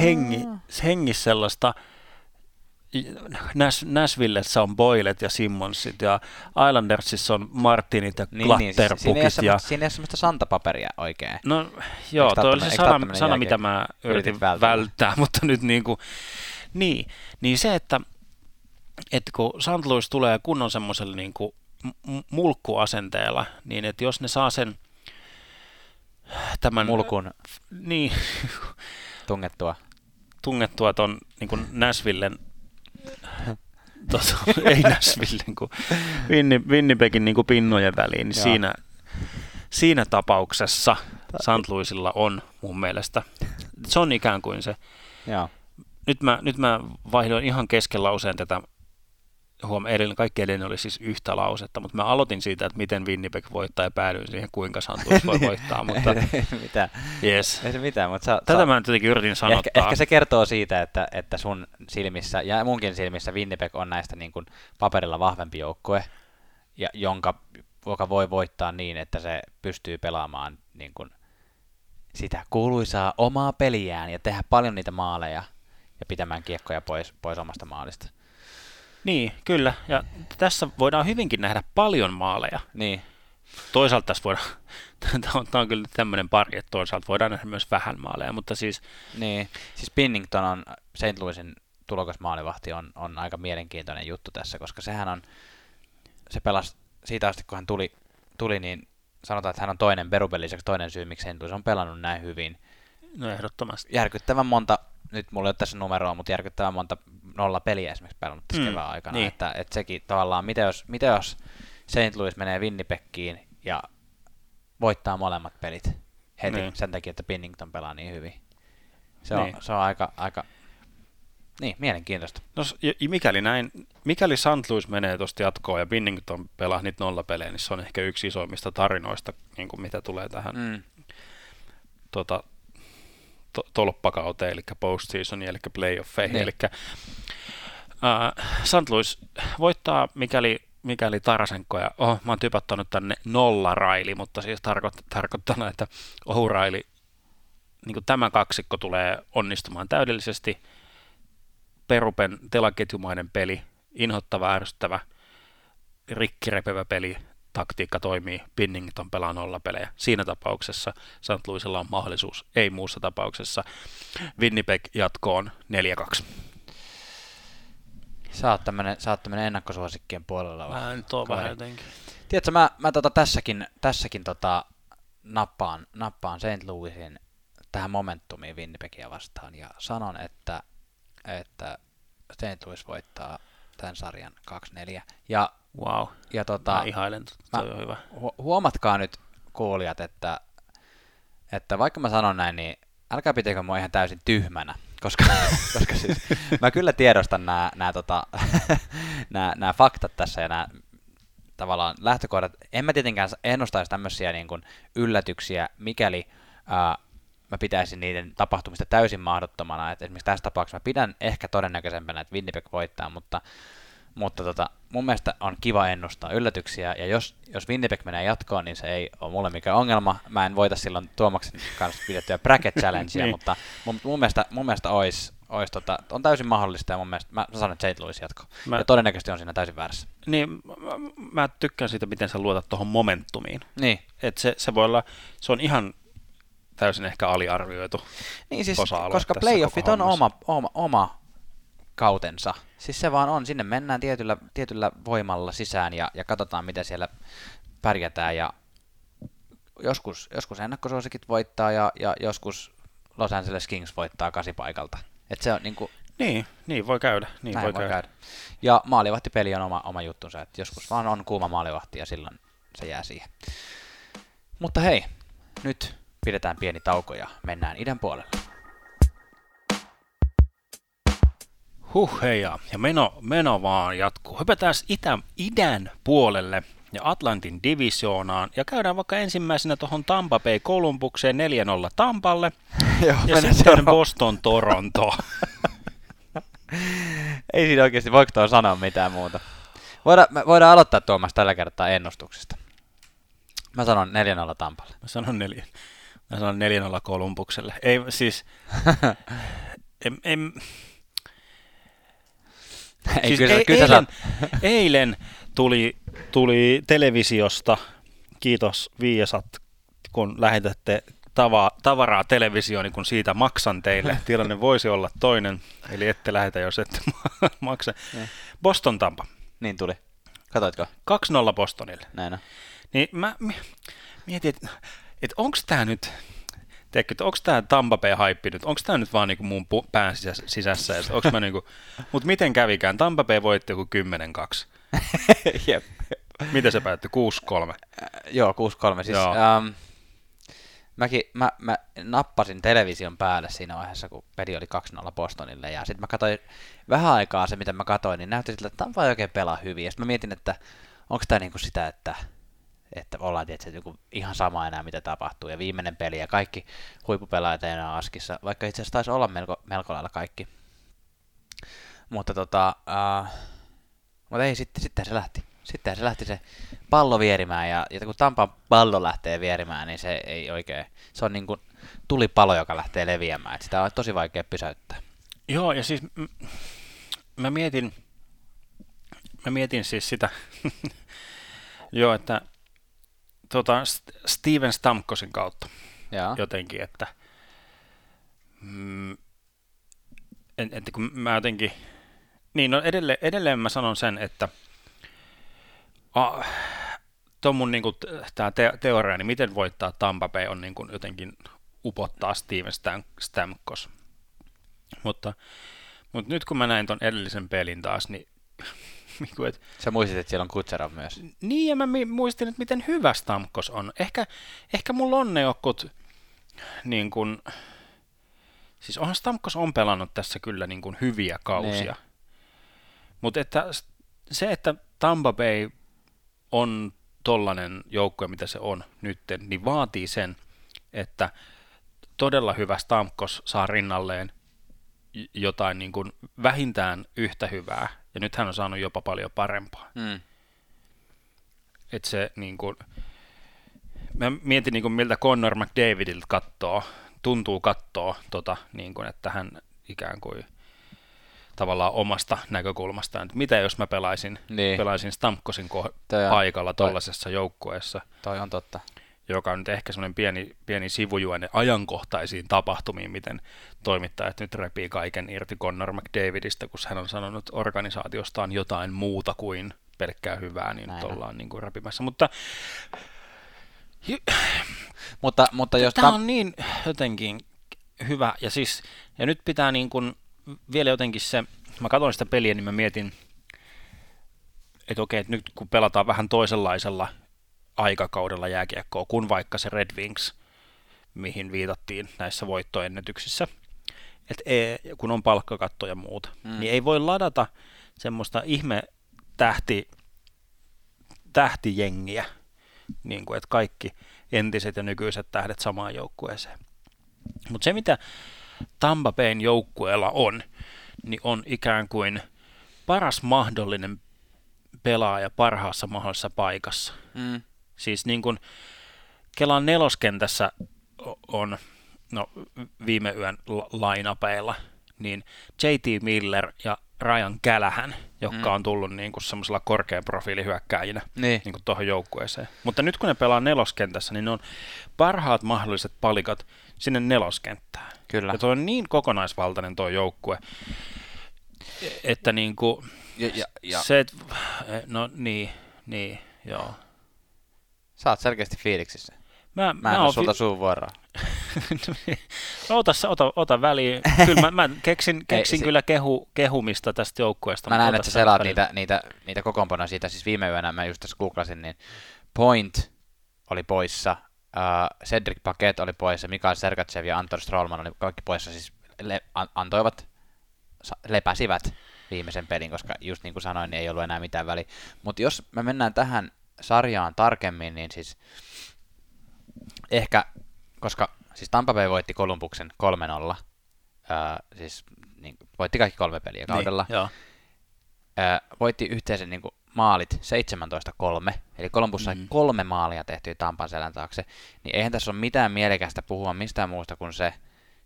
hengi, hengissä sellaista, Nash, Nashvillessä on Boylet ja Simmonsit ja Islandersissa on Martinit ja Niin, niin, siis siinä, ei ole Klatterpukit. ja, semmoista, siinä ei ole semmoista santapaperia oikein. no joo, Eikö toi oli se sana, sana mitä mä yritin vältellä. välttää, mutta nyt niin kuin, niin, niin se, että, että kun St. Louis tulee kunnon semmoisella niin kuin mulkkuasenteella, niin että jos ne saa sen tämän, Mulkun niin, tungettua. tungettua ton niin kuin Nashvillen, tota, ei Nashvillen, kun Winni, Winnipegin niin kuin pinnojen väliin, niin Joo. siinä, siinä tapauksessa St. Louisilla on mun mielestä, se on ikään kuin se, Joo. nyt mä, nyt mä vaihdoin ihan kesken lauseen tätä, huom, edellinen, kaikki edellinen oli siis yhtä lausetta, mutta mä aloitin siitä, että miten Winnipeg voittaa ja päädyin siihen, kuinka. Louis voi voittaa, mutta ei se mitään. yes. Ei se mitään, mutta sä, Tätä sä, mä nyt jotenkin yritin ja sanottaa. ehkä, ehkä, se kertoo siitä, että, että sun silmissä ja munkin silmissä Winnipeg on näistä niin kuin paperilla vahvempi joukkue, ja jonka, joka voi voittaa niin, että se pystyy pelaamaan niin kuin sitä kuuluisaa omaa peliään ja tehdä paljon niitä maaleja ja pitämään kiekkoja pois, pois omasta maalista. Niin, kyllä. Ja tässä voidaan hyvinkin nähdä paljon maaleja. Niin, Toisaalta tässä voidaan, tämä on, tämä on kyllä tämmöinen pari, että toisaalta voidaan nähdä myös vähän maaleja, mutta siis niin. Siis Pinnington on St. Louisin tulokasmaalivahti on, on aika mielenkiintoinen juttu tässä, koska sehän on, se pelasi siitä asti, kun hän tuli, tuli niin sanotaan, että hän on toinen Berubel lisäksi toinen syy, miksi St. Louis on pelannut näin hyvin. no ehdottomasti. Järkyttävän monta, nyt mulla ei ole tässä numeroa, mutta järkyttävän monta nolla peliä esimerkiksi pelannut tässä Mm, kevään aikana. niin. Että, että sekin tavallaan, mitä jos, mitä jos St. Louis menee Winnipegiin ja voittaa molemmat pelit heti Niin. sen takia, että Pinnington pelaa niin hyvin. Se on, Niin. se on aika, aika niin, mielenkiintoista. No mikäli näin, mikäli St. Louis menee tuosta jatkoon ja Binnington pelaa niitä nollapelejä, niin se on ehkä yksi isoimmista tarinoista, niin kuin mitä tulee tähän Mm. tota, to, tolppakauteen, eli postseasoniin, eli playoffeihin. Niin. Eli äh, St. Louis voittaa, mikäli, mikäli Tarasenko ja, oh, mä oon typattanut tänne nolla raili, mutta siis tarkoit, tarkoittaa, että ohuraili, niin kuin tämä kaksikko tulee onnistumaan täydellisesti. Perupen telaketjumainen peli, inhottava, ärsyttävä, rikkirepevä peli, taktiikka toimii, Pinnington pelaa nollapelejä. Siinä tapauksessa St. Louisilla on mahdollisuus, ei muussa tapauksessa. Winnipeg jatkoon 4-2. Sä oot tämmönen, sä oot tämmönen ennakkosuosikkien puolella vai? Mä nyt oon vähän jotenkin. Tiedätkö, mä, mä tota tässäkin, tässäkin tota nappaan, nappaan St. Louisin tähän momentumiin Winnipegia vastaan ja sanon, että, että St. Louis voittaa tämän sarjan 2-4. Ja, Wow. ja tota, Mä ihailen, toi mä- on hyvä. hu- huomatkaa nyt kuulijat, että, että vaikka mä sanon näin, niin älkää pitäkö mua ihan täysin tyhmänä, koska, koska siis, mä kyllä tiedostan nämä, nämä, tota, nämä, nämä faktat tässä ja nämä tavallaan lähtökohdat. En mä tietenkään ennustaisi tämmöisiä niin kuin yllätyksiä, mikäli ää, mä pitäisin niiden tapahtumista täysin mahdottomana. Et esimerkiksi tässä tapauksessa mä pidän ehkä todennäköisempänä, että Winnipeg voittaa, mutta, mutta tota, mun mielestä on kiva ennustaa yllätyksiä, ja jos, jos Winnipeg menee jatkoon, niin se ei ole mulle mikään ongelma. Mä en voita silloin Tuomaksen kanssa pidettyä bracket challengea, Niin. mutta mun, mun mielestä, mun mielestä olisi, olisi tota, on täysin mahdollista, ja mun mielestä, mä, sanon, että St. Louis jatko. Mä- Ja todennäköisesti on siinä täysin väärässä. Niin, mä, mä tykkään siitä, miten sä luotat tuohon momentumiin. Niin, Et se, se voi olla, se on ihan täysin ehkä aliarvioitu. Niin siis, osa-alue koska playoffit on oma, oma, oma kautensa. Siis se vaan on, sinne mennään tietyllä, tietyllä voimalla sisään ja, ja katsotaan, miten siellä pärjätään. Ja joskus, joskus ennakkosuosikit voittaa ja, ja joskus Los Angeles Kings voittaa kasipaikalta. Et se on niin kuin, Niin, niin voi käydä. Niin näin voi voi käydä. käydä. Ja maalivahtipeli on oma, oma juttunsa, että joskus vaan on kuuma maalivahti ja silloin se jää siihen. Mutta hei, nyt pidetään pieni tauko ja mennään idän puolelle. Huh heija, ja meno, meno vaan jatkuu. Hypätään itä, idän puolelle ja Atlantin divisioonaan ja käydään vaikka ensimmäisenä tuohon Tampa Bay Columbukseen 4-0 Tampalle Joo, ja sitten Boston Toronto. Ei siinä oikeasti, voiko tuo sanoa mitään muuta? Voidaan, me voidaan aloittaa Tuomas tällä kertaa ennustuksesta. Mä sanon 4-0 Tampalle. Mä sanon neljä. Mä sanon 4-0 Kolumbukselle. Ei siis, en, en, Ei, siis kyllä, ei, kyllä eilen, eilen tuli, tuli televisiosta, kiitos Viasat, kun lähetätte tava, tavaraa televisioon, niin kun siitä maksan teille. Tilanne voisi olla toinen, eli ette lähetä, jos ette ma- maksa. Niin. Boston Tampa, Niin tuli. Katoitko? 2-0 Bostonille. Näin on. Niin mä mi- mietin, että et onko tämä nyt, tiedätkö, että onko tämä Tampa Bay-haippi nyt, onko tämä nyt vaan niinku mun pään sisässä, sisässä ja onko mä niinku, mutta miten kävikään, Tampa Bay voitti joku 10-2. Jep. Miten se päättyi? 6-3. Joo, 6-3. Siis, Joo. ähm, mäkin, mä, mä nappasin television päälle siinä vaiheessa, kun peli oli 2-0 Bostonille, ja sitten mä katsoin vähän aikaa se, mitä mä katsoin, niin näytti siltä, että Tampa ei oikein pelaa hyvin, ja sitten mä mietin, että onko tämä niinku sitä, että, että ollaan tietysti niinku ihan sama enää, mitä tapahtuu, ja viimeinen peli, ja kaikki huippupelaajat enää askissa, vaikka itse asiassa taisi olla melko, melko lailla kaikki. Mutta tota, äh, mutta ei, sitten, sitten se lähti. Sitten se lähti se pallo vierimään ja, ja kun Tampan pallo lähtee vierimään, niin se ei oikein, se on niin kuin tulipalo, joka lähtee leviämään. Et sitä on tosi vaikea pysäyttää. Joo, ja siis mä mietin, mä mietin siis sitä, joo, että tota, St- Steven Stamkosin kautta Joo. jotenkin, että mm, en, että kun mä jotenkin, niin no edelleen, edelleen mä sanon sen, että a, tuon mun niinku, tämä te, teoria, niin miten voittaa Tampa Bay on niinku jotenkin upottaa Steven Stam, Stamkos. Mutta, mutta nyt kun mä näin ton edellisen pelin taas, niin niinku, et, Sä muistit, että siellä on Kutserov myös. niin, ja mä muistin, että miten hyvä Stamkos on. Ehkä, ehkä mulla on ne jokut, niin kuin, siis onhan Stamkos on pelannut tässä kyllä niin kuin hyviä kausia. Niin. Mutta että se, että Tampa Bay on tollanen joukkue, mitä se on nyt, niin vaatii sen, että todella hyvä Stamkos saa rinnalleen jotain niin kuin vähintään yhtä hyvää, ja nyt hän on saanut jopa paljon parempaa Mm. että se niin kuin, mä mietin niin kuin, miltä Connor McDavidilta kattoo, tuntuu kattoo, tota, niin kuin, että hän ikään kuin tavallaan omasta näkökulmastaan, että mitä jos mä pelaisin, Niin. pelaisin Stamkosin ko- Toi on- paikalla tuollaisessa joukkueessa, Toi on totta. Joka on nyt ehkä semmoinen pieni, pieni sivujuone ajankohtaisiin tapahtumiin, miten toimittajat nyt repii kaiken irti Connor McDavidistä, kun hän on sanonut organisaatiostaan jotain muuta kuin pelkkää hyvää, niin Näin nyt ollaan niin kuin repimässä. Mutta Mutta, mutta jos Tämä on niin jotenkin hyvä, ja siis, ja nyt pitää niin kuin vielä jotenkin se, mä katson sitä peliä, niin mä mietin, että okei, että nyt kun pelataan vähän toisenlaisella aikakaudella jääkiekkoa kuin vaikka se Red Wings, mihin viitattiin näissä voittoennätyksissä, että ei, kun on palkkakatto ja muuta, mm. niin ei voi ladata semmoista ihme tähti, tähtijengiä, niin kuin, että kaikki entiset ja nykyiset tähdet samaan joukkueeseen. Mutta se, mitä Tampa Bayn joukkueella on, niin on ikään kuin paras mahdollinen pelaaja parhaassa mahdollisessa paikassa. mm. Siis niin kuin Kelan neloskentässä on no, viime yön la- lainapeilla, niin JT Miller ja Ryan Kälähän, jotka Mm. on tullut niin kuin semmoisella korkean profiilihyökkäjinä Niin. niin kuin tuohon joukkueeseen. Mutta nyt kun ne pelaa neloskentässä, niin ne on parhaat mahdolliset palikat sinne neloskenttään. Kyllä. Ja tuo on niin kokonaisvaltainen tuo joukkue, että niin kuin Ja, ja, ja. se, et, no niin, niin, joo. Sä oot selkeästi fiiliksissä. Mä, Mä en oon oo sulta fi- suun vuoroa. no, ota, ota, ota väliin. Kyllä mä, mä keksin, keksin se- kyllä kehu, kehumista tästä joukkueesta. Mä näen, että sä selaat niitä, niitä, niitä kokoonpanoja siitä, siis viime yönä mä just tässä googlasin, niin Point oli poissa, uh, Cedric Paquet oli poissa, Mikael Sergachev ja Anton Strollman oli kaikki poissa, siis le- an- antoivat, lepäsivät viimeisen pelin, koska just niin kuin sanoin, niin ei ollut enää mitään väliä. Mutta jos me mennään tähän sarjaan tarkemmin, niin siis ehkä, koska siis Tampa Bay voitti Columbuksen 3-0, uh, siis niin, voitti kaikki kolme peliä kaudella. Niin, joo. Ää, voitti yhteisen niin kuin, maalit 17-3, eli Columbus sai Mhm. kolme maalia tehtyä Tampan selän taakse, niin eihän tässä ole mitään mielekästä puhua mistään muusta kuin se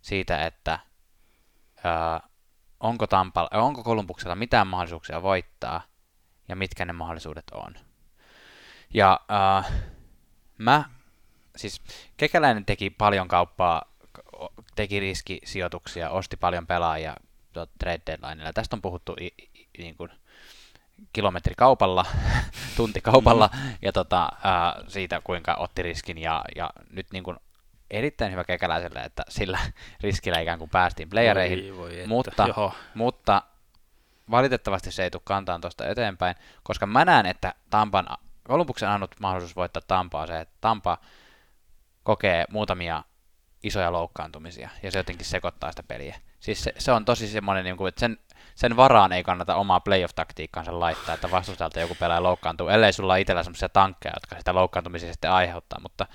siitä, että uh, onko, Tampa, onko Kolumbuksella mitään mahdollisuuksia voittaa ja mitkä ne mahdollisuudet on. Ja uh, mä, siis Kekäläinen teki paljon kauppaa, teki riskisijoituksia, osti paljon pelaajia trade deadlineilla. Tästä on puhuttu i, i, niin kuin kilometrikaupalla, tuntikaupalla mm. ja tota, ää, siitä, kuinka otti riskin. Ja, ja nyt niin kuin erittäin hyvä kekäläiselle, että sillä riskillä ikään kuin päästiin playereihin, voi, voi mutta, mutta valitettavasti se ei tule kantaan tuosta eteenpäin, koska mä näen, että Tampan, Kolumbuksen ainut mahdollisuus voittaa Tampaa se, että Tampa kokee muutamia isoja loukkaantumisia, ja se jotenkin sekoittaa sitä peliä. Siis se, se on tosi semmoinen, niin kuin, että sen, sen varaan ei kannata omaa playoff-taktiikkaansa laittaa, että vastustajalta joku pelaaja loukkaantuu, ellei sulla ole itsellä semmoisia tankkeja, jotka sitä loukkaantumisia sitten aiheuttaa, mutta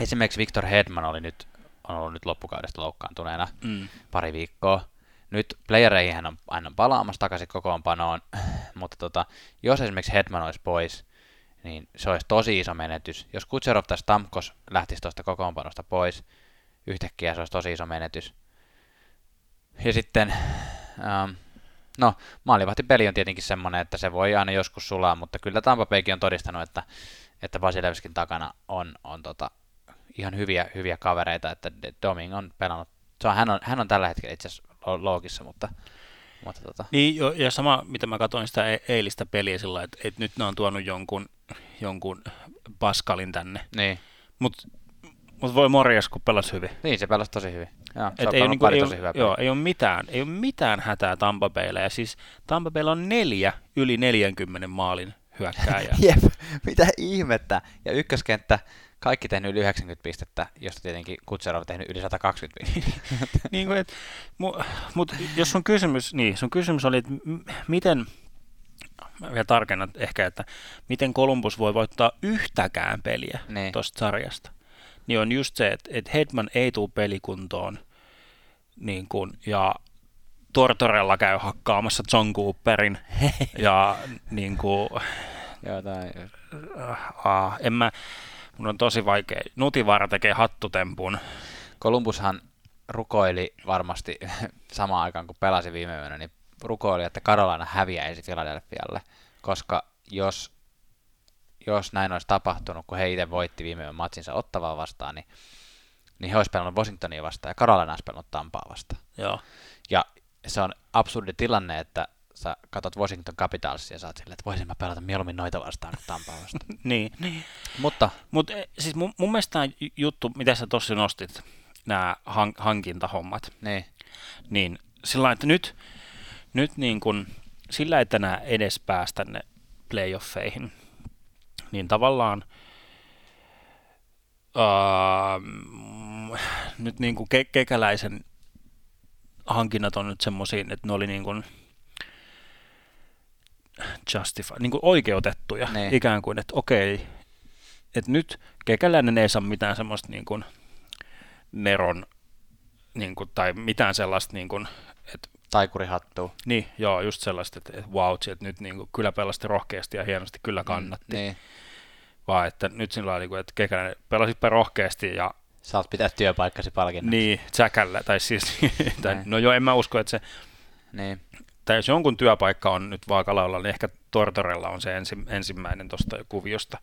esimerkiksi Victor Hedman oli nyt, on ollut nyt loppukaudesta loukkaantuneena mm. pari viikkoa. Nyt playereihin hän on aina palaamassa takaisin kokoonpanoon, mutta tota, jos esimerkiksi Hedman olisi pois, niin se olisi tosi iso menetys. Jos Kutserov tai Stamkos lähtisi tuosta kokoonpanosta pois, yhtäkkiä se olisi tosi iso menetys. Ja sitten, ähm, no peli on tietenkin semmoinen, että se voi aina joskus sulaa, mutta kyllä Tampa Baykin on todistanut, että, että Vasilevskin takana on, on tota, ihan hyviä, hyviä kavereita, että Doming on pelannut, se on, hän, on, hän on tällä hetkellä itse asiassa loogissa, mutta mutta tota. Niin, ja sama, mitä mä katsoin sitä e- eilistä peliä sillä että, että nyt ne on tuonut jonkun, jonkun Pascalin tänne. Niin. Mutta mut voi morjas, kun pelasi hyvin. Niin, se pelasi tosi hyvin. Joo, se Et ei, niinku, ei, tosi hyvä joo, ei, ole mitään, ei ole mitään hätää Tampa Baylla. Ja siis Tampa Baylla on neljä yli 40 maalin hyökkääjää. Jep, mitä ihmettä. Ja ykköskenttä, kaikki tehnyt yli 90 pistettä, josta tietenkin Kutserov on tehnyt yli 120 pistettä. niin kuin, et, mu, mut jos sun kysymys, niin, sun kysymys oli, että miten, vielä tarkennan ehkä, että miten Columbus voi voittaa yhtäkään peliä niin. tuosta sarjasta, niin on just se, että, että Hedman ei tule pelikuntoon niin kuin, ja Tortorella käy hakkaamassa John Cooperin ja niin kuin, Jotain. Uh, en mä, mun on tosi vaikea. Nutivaara tekee hattutempun. Kolumbushan rukoili varmasti samaan aikaan, kun pelasi viime yönä, niin rukoili, että Carolina häviäisi Philadelphialle, koska jos, jos näin olisi tapahtunut, kun he itse voitti viime matsinsa ottavaa vastaan, niin, niin he olisivat pelannut Washingtonia vastaan ja Carolina olisi pelannut Tampaa vastaan. Joo. Ja se on absurdi tilanne, että sä katsot Washington Capitalsia ja saat silleen, että voisin mä pelata mieluummin noita vastaan kuin Tampaa vastaan. niin, niin. Mutta, Mut, e, siis mun, mun mielestä tämä juttu, mitä sä tossa nostit, nämä hank- hankintahommat, niin, niin sillä että nyt, nyt niin kun, sillä, että nämä edes päästä ne playoffeihin, niin tavallaan uh, nyt niin kuin ke- kekäläisen hankinnat on nyt semmoisia, että ne oli niin kuin, justify, niin kuin oikeutettuja, niin. ikään kuin, että okei, että nyt kekäläinen ei saa mitään semmoista niin kuin neron, niin kuin, tai mitään sellaista, niin kuin, Taikurihattua. Niin, joo, just sellaista, että, että wow, että nyt niin kuin, kyllä pelasti rohkeasti ja hienosti, kyllä mm, kannatti. Mm, niin. Vaan että nyt sillä niin kuin, että kekäläinen pelasitpa rohkeasti ja Saat pitää työpaikkasi palkinnon. Niin, säkällä, tai siis, tai, no joo, en mä usko, että se, niin tai jos jonkun työpaikka on nyt vaakalaudalla, niin ehkä Tortorella on se ensi, ensimmäinen tuosta kuviosta,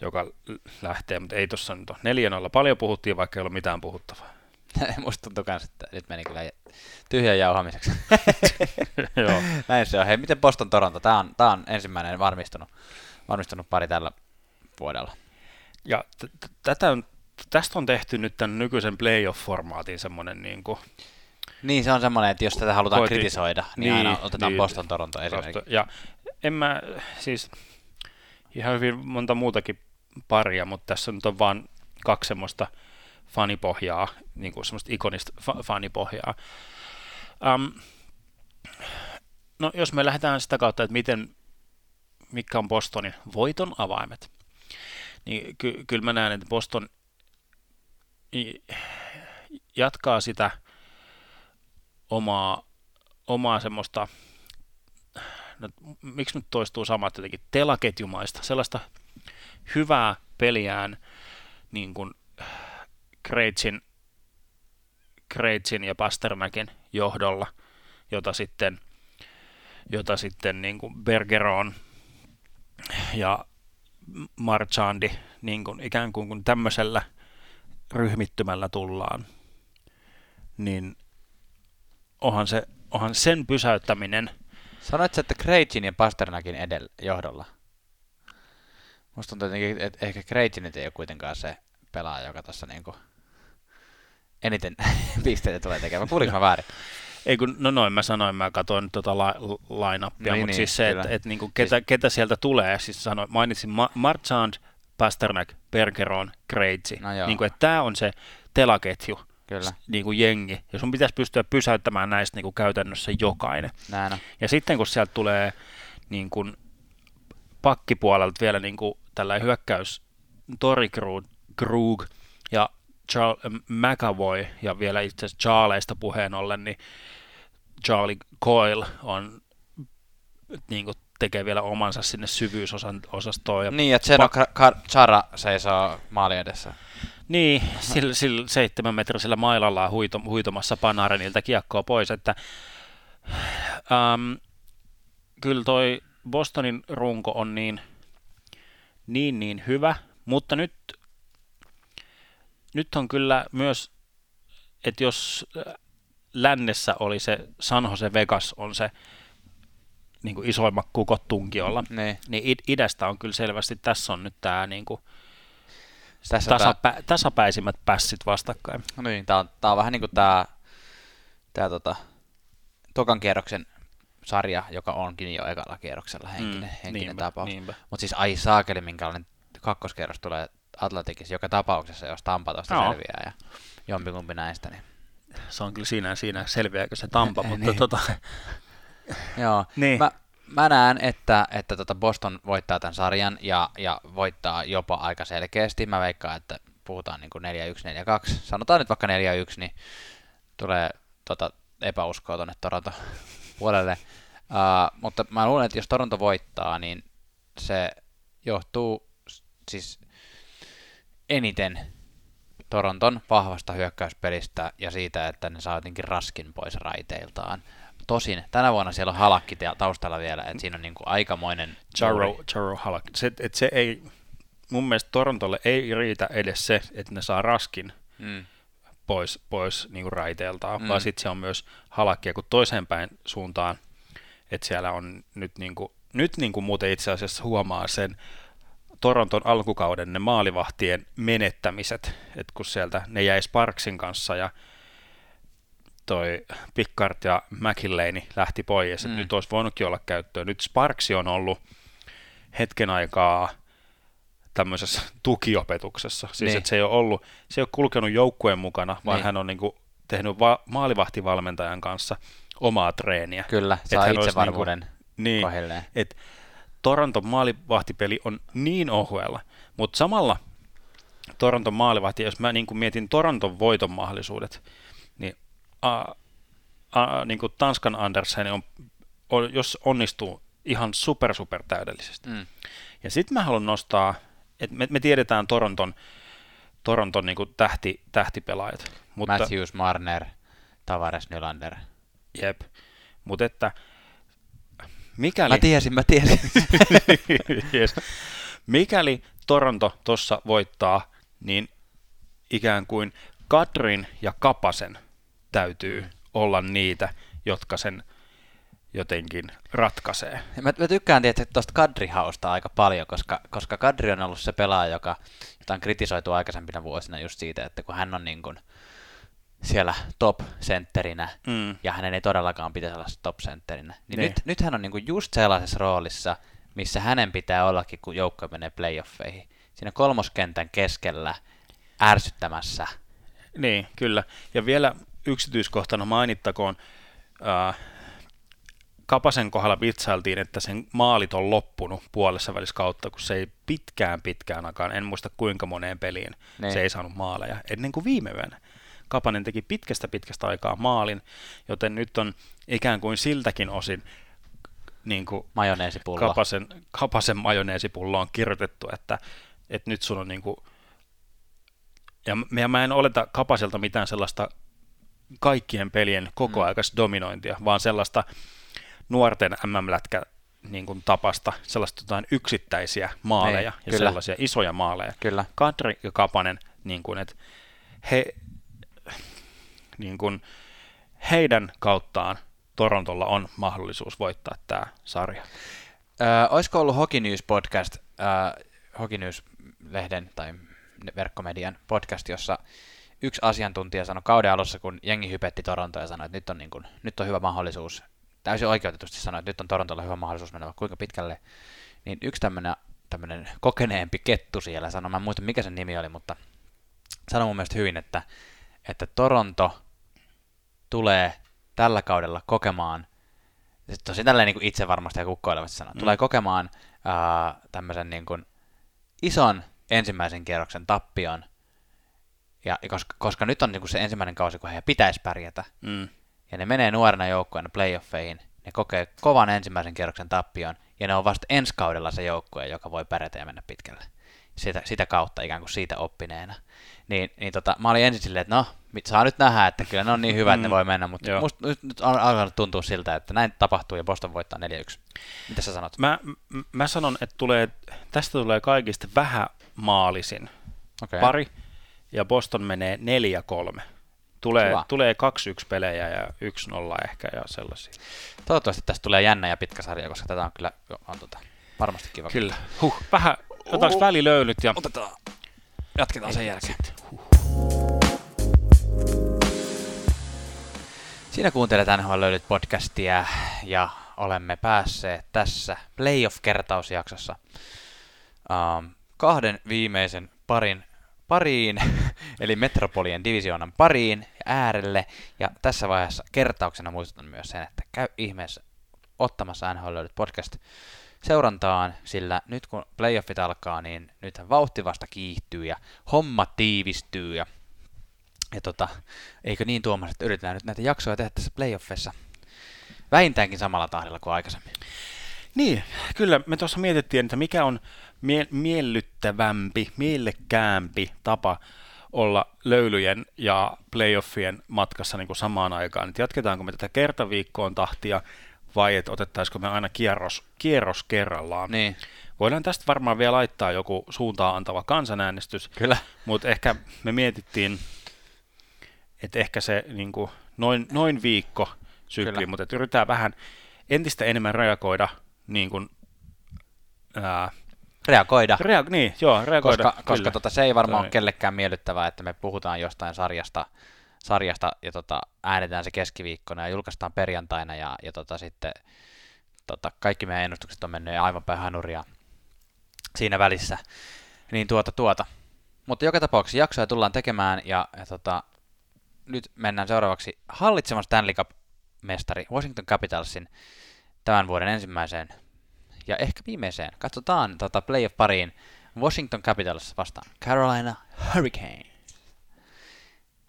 joka lähtee, mutta ei tuossa nyt ole. Neljän alla paljon puhuttiin, vaikka ei ole mitään puhuttavaa. Musta tuntuu myös, että nyt meni kyllä tyhjän jauhamiseksi. Joo. Näin se on. Hei, miten Boston Toronto? Tämä on, tämä on ensimmäinen varmistunut, varmistunut pari tällä vuodella. Ja t- tätä on, tästä on tehty nyt tämän nykyisen playoff-formaatin semmoinen niin kuin, niin, se on semmoinen, että jos tätä halutaan Koitin. kritisoida, niin, niin aina otetaan niin, Boston Toronto esimerkiksi. Ja en mä, siis ihan hyvin monta muutakin paria, mutta tässä nyt on vain kaksi semmoista fanipohjaa, niin kuin semmoista ikonista fa- fanipohjaa. Um, no jos me lähdetään sitä kautta, että miten, mikä on Bostonin voiton avaimet, niin ky- kyllä mä näen, että Boston jatkaa sitä – omaa, omaa semmoista, no, miksi nyt toistuu samat jotenkin, telaketjumaista, sellaista hyvää peliään niin kuin Kreitsin, Kreitsin ja Pasternakin johdolla, jota sitten, jota sitten niin kuin Bergeron ja Marchandi niin kuin ikään kuin kun tämmöisellä ryhmittymällä tullaan, niin onhan, se, onhan sen pysäyttäminen. Sanoitko, että Krejcin ja Pasternakin edellä johdolla? Musta tuntuu että ehkä Krejcin ei ole kuitenkaan se pelaaja, joka tässä niinku eniten pisteitä tulee tekemään. Kuulinko mä väärin? Ei kun, no noin mä sanoin, mä katsoin tota la, line-upia, niin, mutta niin, siis se, että et, niinku, ketä, siis... ketä sieltä tulee, siis sanoin, mainitsin Ma- Marchand, Pasternak, Bergeron, Krejci, no niin kuin, että tämä on se telaketju, Kyllä. Niin kuin jengi, ja sun pitäisi pystyä pysäyttämään näistä niin kuin käytännössä jokainen. Näin on. Ja sitten kun sieltä tulee niin kuin pakkipuolelta vielä niin kuin tällainen hyökkäys Tori Krug, Krug ja Charles McAvoy ja vielä itse asiassa Charleista puheen ollen, niin Charlie Coyle on niin kuin, tekee vielä omansa sinne syvyysosastoon. Ja niin, ja Zeno pa- Chara seisoo maali edessä. Niin, sillä, sillä seitsemänmetrisellä mailalla huito, huitomassa Panarenilta kiekkoa pois, että ähm, kyllä toi Bostonin runko on niin, niin, niin hyvä, mutta nyt, nyt on kyllä myös, että jos lännessä oli se San Jose Vegas on se niin kuin isoimmat kukot tunkiolla, niin, niin idästä on kyllä selvästi, tässä on nyt tämä niin kuin, tässä tasapä, tää... tasapäisimmät pässit vastakkain. No niin, tämä on, tää on vähän niin kuin tämä, tämä tota, tokan kierroksen sarja, joka onkin jo ekalla kierroksella henkinen, mm, henkinen niinpä, tapaus. Mutta siis ai saakeli, minkälainen kakkoskierros tulee Atlantikissa joka tapauksessa, jos Tampa tuosta no. selviää ja jompikumpi näistä. Niin. Se on kyllä siinä, siinä selviääkö se Tampa, mutta niin. tota... Joo, niin. mä, mä näen, että, että tota Boston voittaa tämän sarjan ja, ja voittaa jopa aika selkeästi. Mä veikkaan, että puhutaan niin kuin 4-1, 4-2. Sanotaan nyt vaikka 4-1, niin tulee tota epäuskoa tuonne Toronto puolelle. Uh, mutta mä luulen, että jos Toronto voittaa, niin se johtuu siis eniten Toronton vahvasta hyökkäyspelistä ja siitä, että ne saa jotenkin raskin pois raiteiltaan. Tosin tänä vuonna siellä on halakki taustalla vielä, että siinä on niin kuin aikamoinen... Charo, Charo halakki. Se, että se ei, mun mielestä Torontolle ei riitä edes se, että ne saa raskin mm. pois, pois niin kuin raiteeltaan, mm. vaan sitten se on myös halakkia kuin toiseen päin suuntaan, että siellä on nyt, niin kuin, nyt niin kuin muuten itse asiassa huomaa sen, Toronton alkukauden ne maalivahtien menettämiset, että kun sieltä ne jäi Sparksin kanssa ja toi Pickard ja McIllaney lähti pois, mm. nyt olisi voinutkin olla käyttöön. Nyt Sparksi on ollut hetken aikaa tämmöisessä tukiopetuksessa. Siis niin. että se ei ole ollut, se ei ole kulkenut joukkueen mukana, vaan niin. hän on niinku tehnyt va- maalivahtivalmentajan kanssa omaa treeniä. Kyllä, saa itsevarmuuden niinku, niin, että Toronton maalivahtipeli on niin ohuella, mutta samalla Toronton maalivahti, jos mä niin kuin mietin Toronton voiton mahdollisuudet, niin a, a, niin kuin Tanskan Andersen on, on, jos onnistuu ihan super super täydellisesti. Mm. Ja sitten mä haluan nostaa, että me, me tiedetään Toronton, Toronton niin kuin tähti, tähtipelaajat. Mutta, Matthews, Marner, Tavares, Nylander. Jep, mutta että mikäli... Mä tiesin, mä tiesin. yes. Mikäli Toronto tuossa voittaa, niin ikään kuin Kadrin ja Kapasen – täytyy olla niitä, jotka sen jotenkin ratkaisee. Mä, mä tykkään tietysti tuosta Kadrihausta aika paljon, koska, koska Kadri on ollut se pelaaja, joka, jota on kritisoitu aikaisempina vuosina just siitä, että kun hän on niin kuin siellä top-sentterinä, mm. ja hänen ei todellakaan pitäisi olla top-sentterinä, niin, niin. Nyt, nyt hän on niin kuin just sellaisessa roolissa, missä hänen pitää ollakin, kun joukko menee playoffeihin. Siinä kolmoskentän keskellä ärsyttämässä. Niin, kyllä. Ja vielä yksityiskohtana mainittakoon, ää, Kapasen kohdalla vitsailtiin, että sen maalit on loppunut puolessa välissä kautta, kun se ei pitkään pitkään aikaan, en muista kuinka moneen peliin, niin. se ei saanut maaleja, ennen kuin viime yönä. Kapanen teki pitkästä pitkästä aikaa maalin, joten nyt on ikään kuin siltäkin osin niin kuin Kapasen, Kapasen majoneesipullo on kirjoitettu, että, että nyt sun on niin kuin, ja mä en oleta Kapaselta mitään sellaista kaikkien pelien koko Mm. dominointia, vaan sellaista nuorten MM-lätkä niin kuin tapasta, sellaista jotain yksittäisiä maaleja Niin, ja kyllä. sellaisia isoja maaleja. Kyllä. Kadri ja Kapanen, niin kuin, että he, niin kuin, heidän kauttaan Torontolla on mahdollisuus voittaa tämä sarja. Öö, olisiko ollut Hockey News podcast, öö, Hockey News-lehden tai verkkomedian podcast, jossa yksi asiantuntija sanoi kauden alussa, kun jengi hypetti Torontoa ja sanoi, että nyt on, niin kuin, nyt on hyvä mahdollisuus, täysin oikeutetusti sanoi, että nyt on Torontolla hyvä mahdollisuus mennä kuinka pitkälle, niin yksi tämmöinen tämmöinen kokeneempi kettu siellä sanoi, mä en muista mikä sen nimi oli, mutta sanoi mun mielestä hyvin, että, että Toronto tulee tällä kaudella kokemaan, se tosi tälleen niin kuin itse varmasti ja kukkoilevasti sanoo, Mm. tulee kokemaan ää, tämmöisen niin kuin ison ensimmäisen kierroksen tappion, ja, koska, koska nyt on niin kuin se ensimmäinen kausi, kun heidän pitäisi pärjätä, Mm. ja ne menee nuorena joukkueena playoffeihin, ne kokee kovan ensimmäisen kierroksen tappion, ja ne on vasta ensi kaudella se joukkue, joka voi pärjätä ja mennä pitkälle. Sitä, sitä kautta ikään kuin siitä oppineena. Niin, niin tota, mä olin ensin silleen, että no, saa nyt nähdä, että kyllä ne on niin hyvät, että ne Mm. voi mennä, mutta Joo. musta nyt, nyt on alkanut tuntua siltä, että näin tapahtuu ja Boston voittaa 4-1. Mitä sä sanot? Mä, mä sanon, että tulee, tästä tulee kaikista vähän maalisin Okay. pari, ja Boston menee 4-3. Tulee, tulee 2-1 pelejä ja 1-0 ehkä ja sellaisia. Toivottavasti tästä tulee jännä ja pitkä sarja, koska tätä on kyllä on tota, varmasti kiva. Kyllä. Huh, vähän, otetaanko Uh. välilöylyt ja Otetaan. Jatketaan sen jälkeen. Siinä kuuntelet NHL löydyt podcastia ja olemme päässeet tässä playoff-kertausjaksossa um, kahden viimeisen parin pariin, eli Metropolien divisioonan pariin äärelle. Ja tässä vaiheessa kertauksena muistutan myös sen, että käy ihmeessä ottamassa NHL löydyt podcast seurantaan, sillä nyt kun playoffit alkaa, niin nythän vauhti vasta kiihtyy ja homma tiivistyy ja, ja tota, eikö niin Tuomas, että yritetään nyt näitä jaksoja tehdä tässä playoffissa vähintäänkin samalla tahdilla kuin aikaisemmin. Niin, kyllä me tuossa mietittiin, että mikä on mie- miellyttävämpi, mielekkäämpi tapa olla löylyjen ja playoffien matkassa niin kuin samaan aikaan. Et jatketaanko me tätä kertaviikkoon tahtia vai että otettaisiko me aina kierros, kierros kerrallaan. Niin, Voidaan tästä varmaan vielä laittaa joku suuntaa antava kansanäänestys, kyllä. mutta ehkä me mietittiin, että ehkä se niin kuin noin, noin viikko sykli, Kyllä. mutta että yritetään vähän entistä enemmän reagoida niin kuin, ää, Reagoida. rea- niin, joo, reagoida. koska, koska tota, se ei varmaan Toi- ole kellekään miellyttävää, että me puhutaan jostain sarjasta, sarjasta ja tota, äänetään se keskiviikkona ja julkaistaan perjantaina ja, ja tota, sitten tota, kaikki meidän ennustukset on mennyt aivan päin hanuria siinä välissä. Niin tuota tuota. Mutta joka tapauksessa jaksoja tullaan tekemään ja, ja tota, nyt mennään seuraavaksi hallitsemaan Stanley Cup-mestari Washington Capitalsin tämän vuoden ensimmäiseen ja ehkä viimeiseen. Katsotaan tota playoff-pariin Washington Capitals vastaan Carolina Hurricane.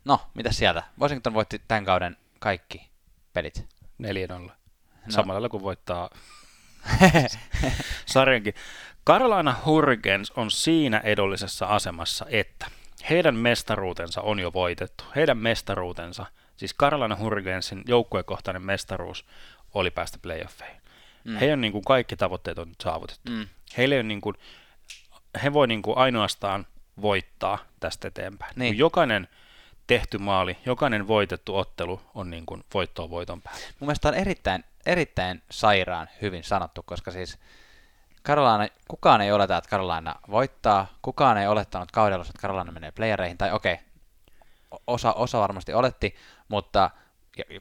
No, mitä sieltä? Washington voitti tämän kauden kaikki pelit. 4-0. No. Samalla kuin voittaa sarjankin. Carolina Hurricanes on siinä edullisessa asemassa, että heidän mestaruutensa on jo voitettu. Heidän mestaruutensa, siis Carolina Hurricanesin joukkuekohtainen mestaruus, oli päästä playoffeihin. Mm. Heidän niin kuin kaikki tavoitteet on nyt saavutettu. Mm. Heille on niin kuin, he voi niin kuin ainoastaan voittaa tästä eteenpäin. Niin. Kun jokainen tehty maali, jokainen voitettu ottelu on niin kuin voittoa voiton päällä. Mun mielestä on erittäin, erittäin sairaan hyvin sanottu, koska siis Carolina, kukaan ei oleta, että Carolina voittaa, kukaan ei olettanut kaudella, että Carolina menee playereihin, tai okei, o- osa, osa varmasti oletti, mutta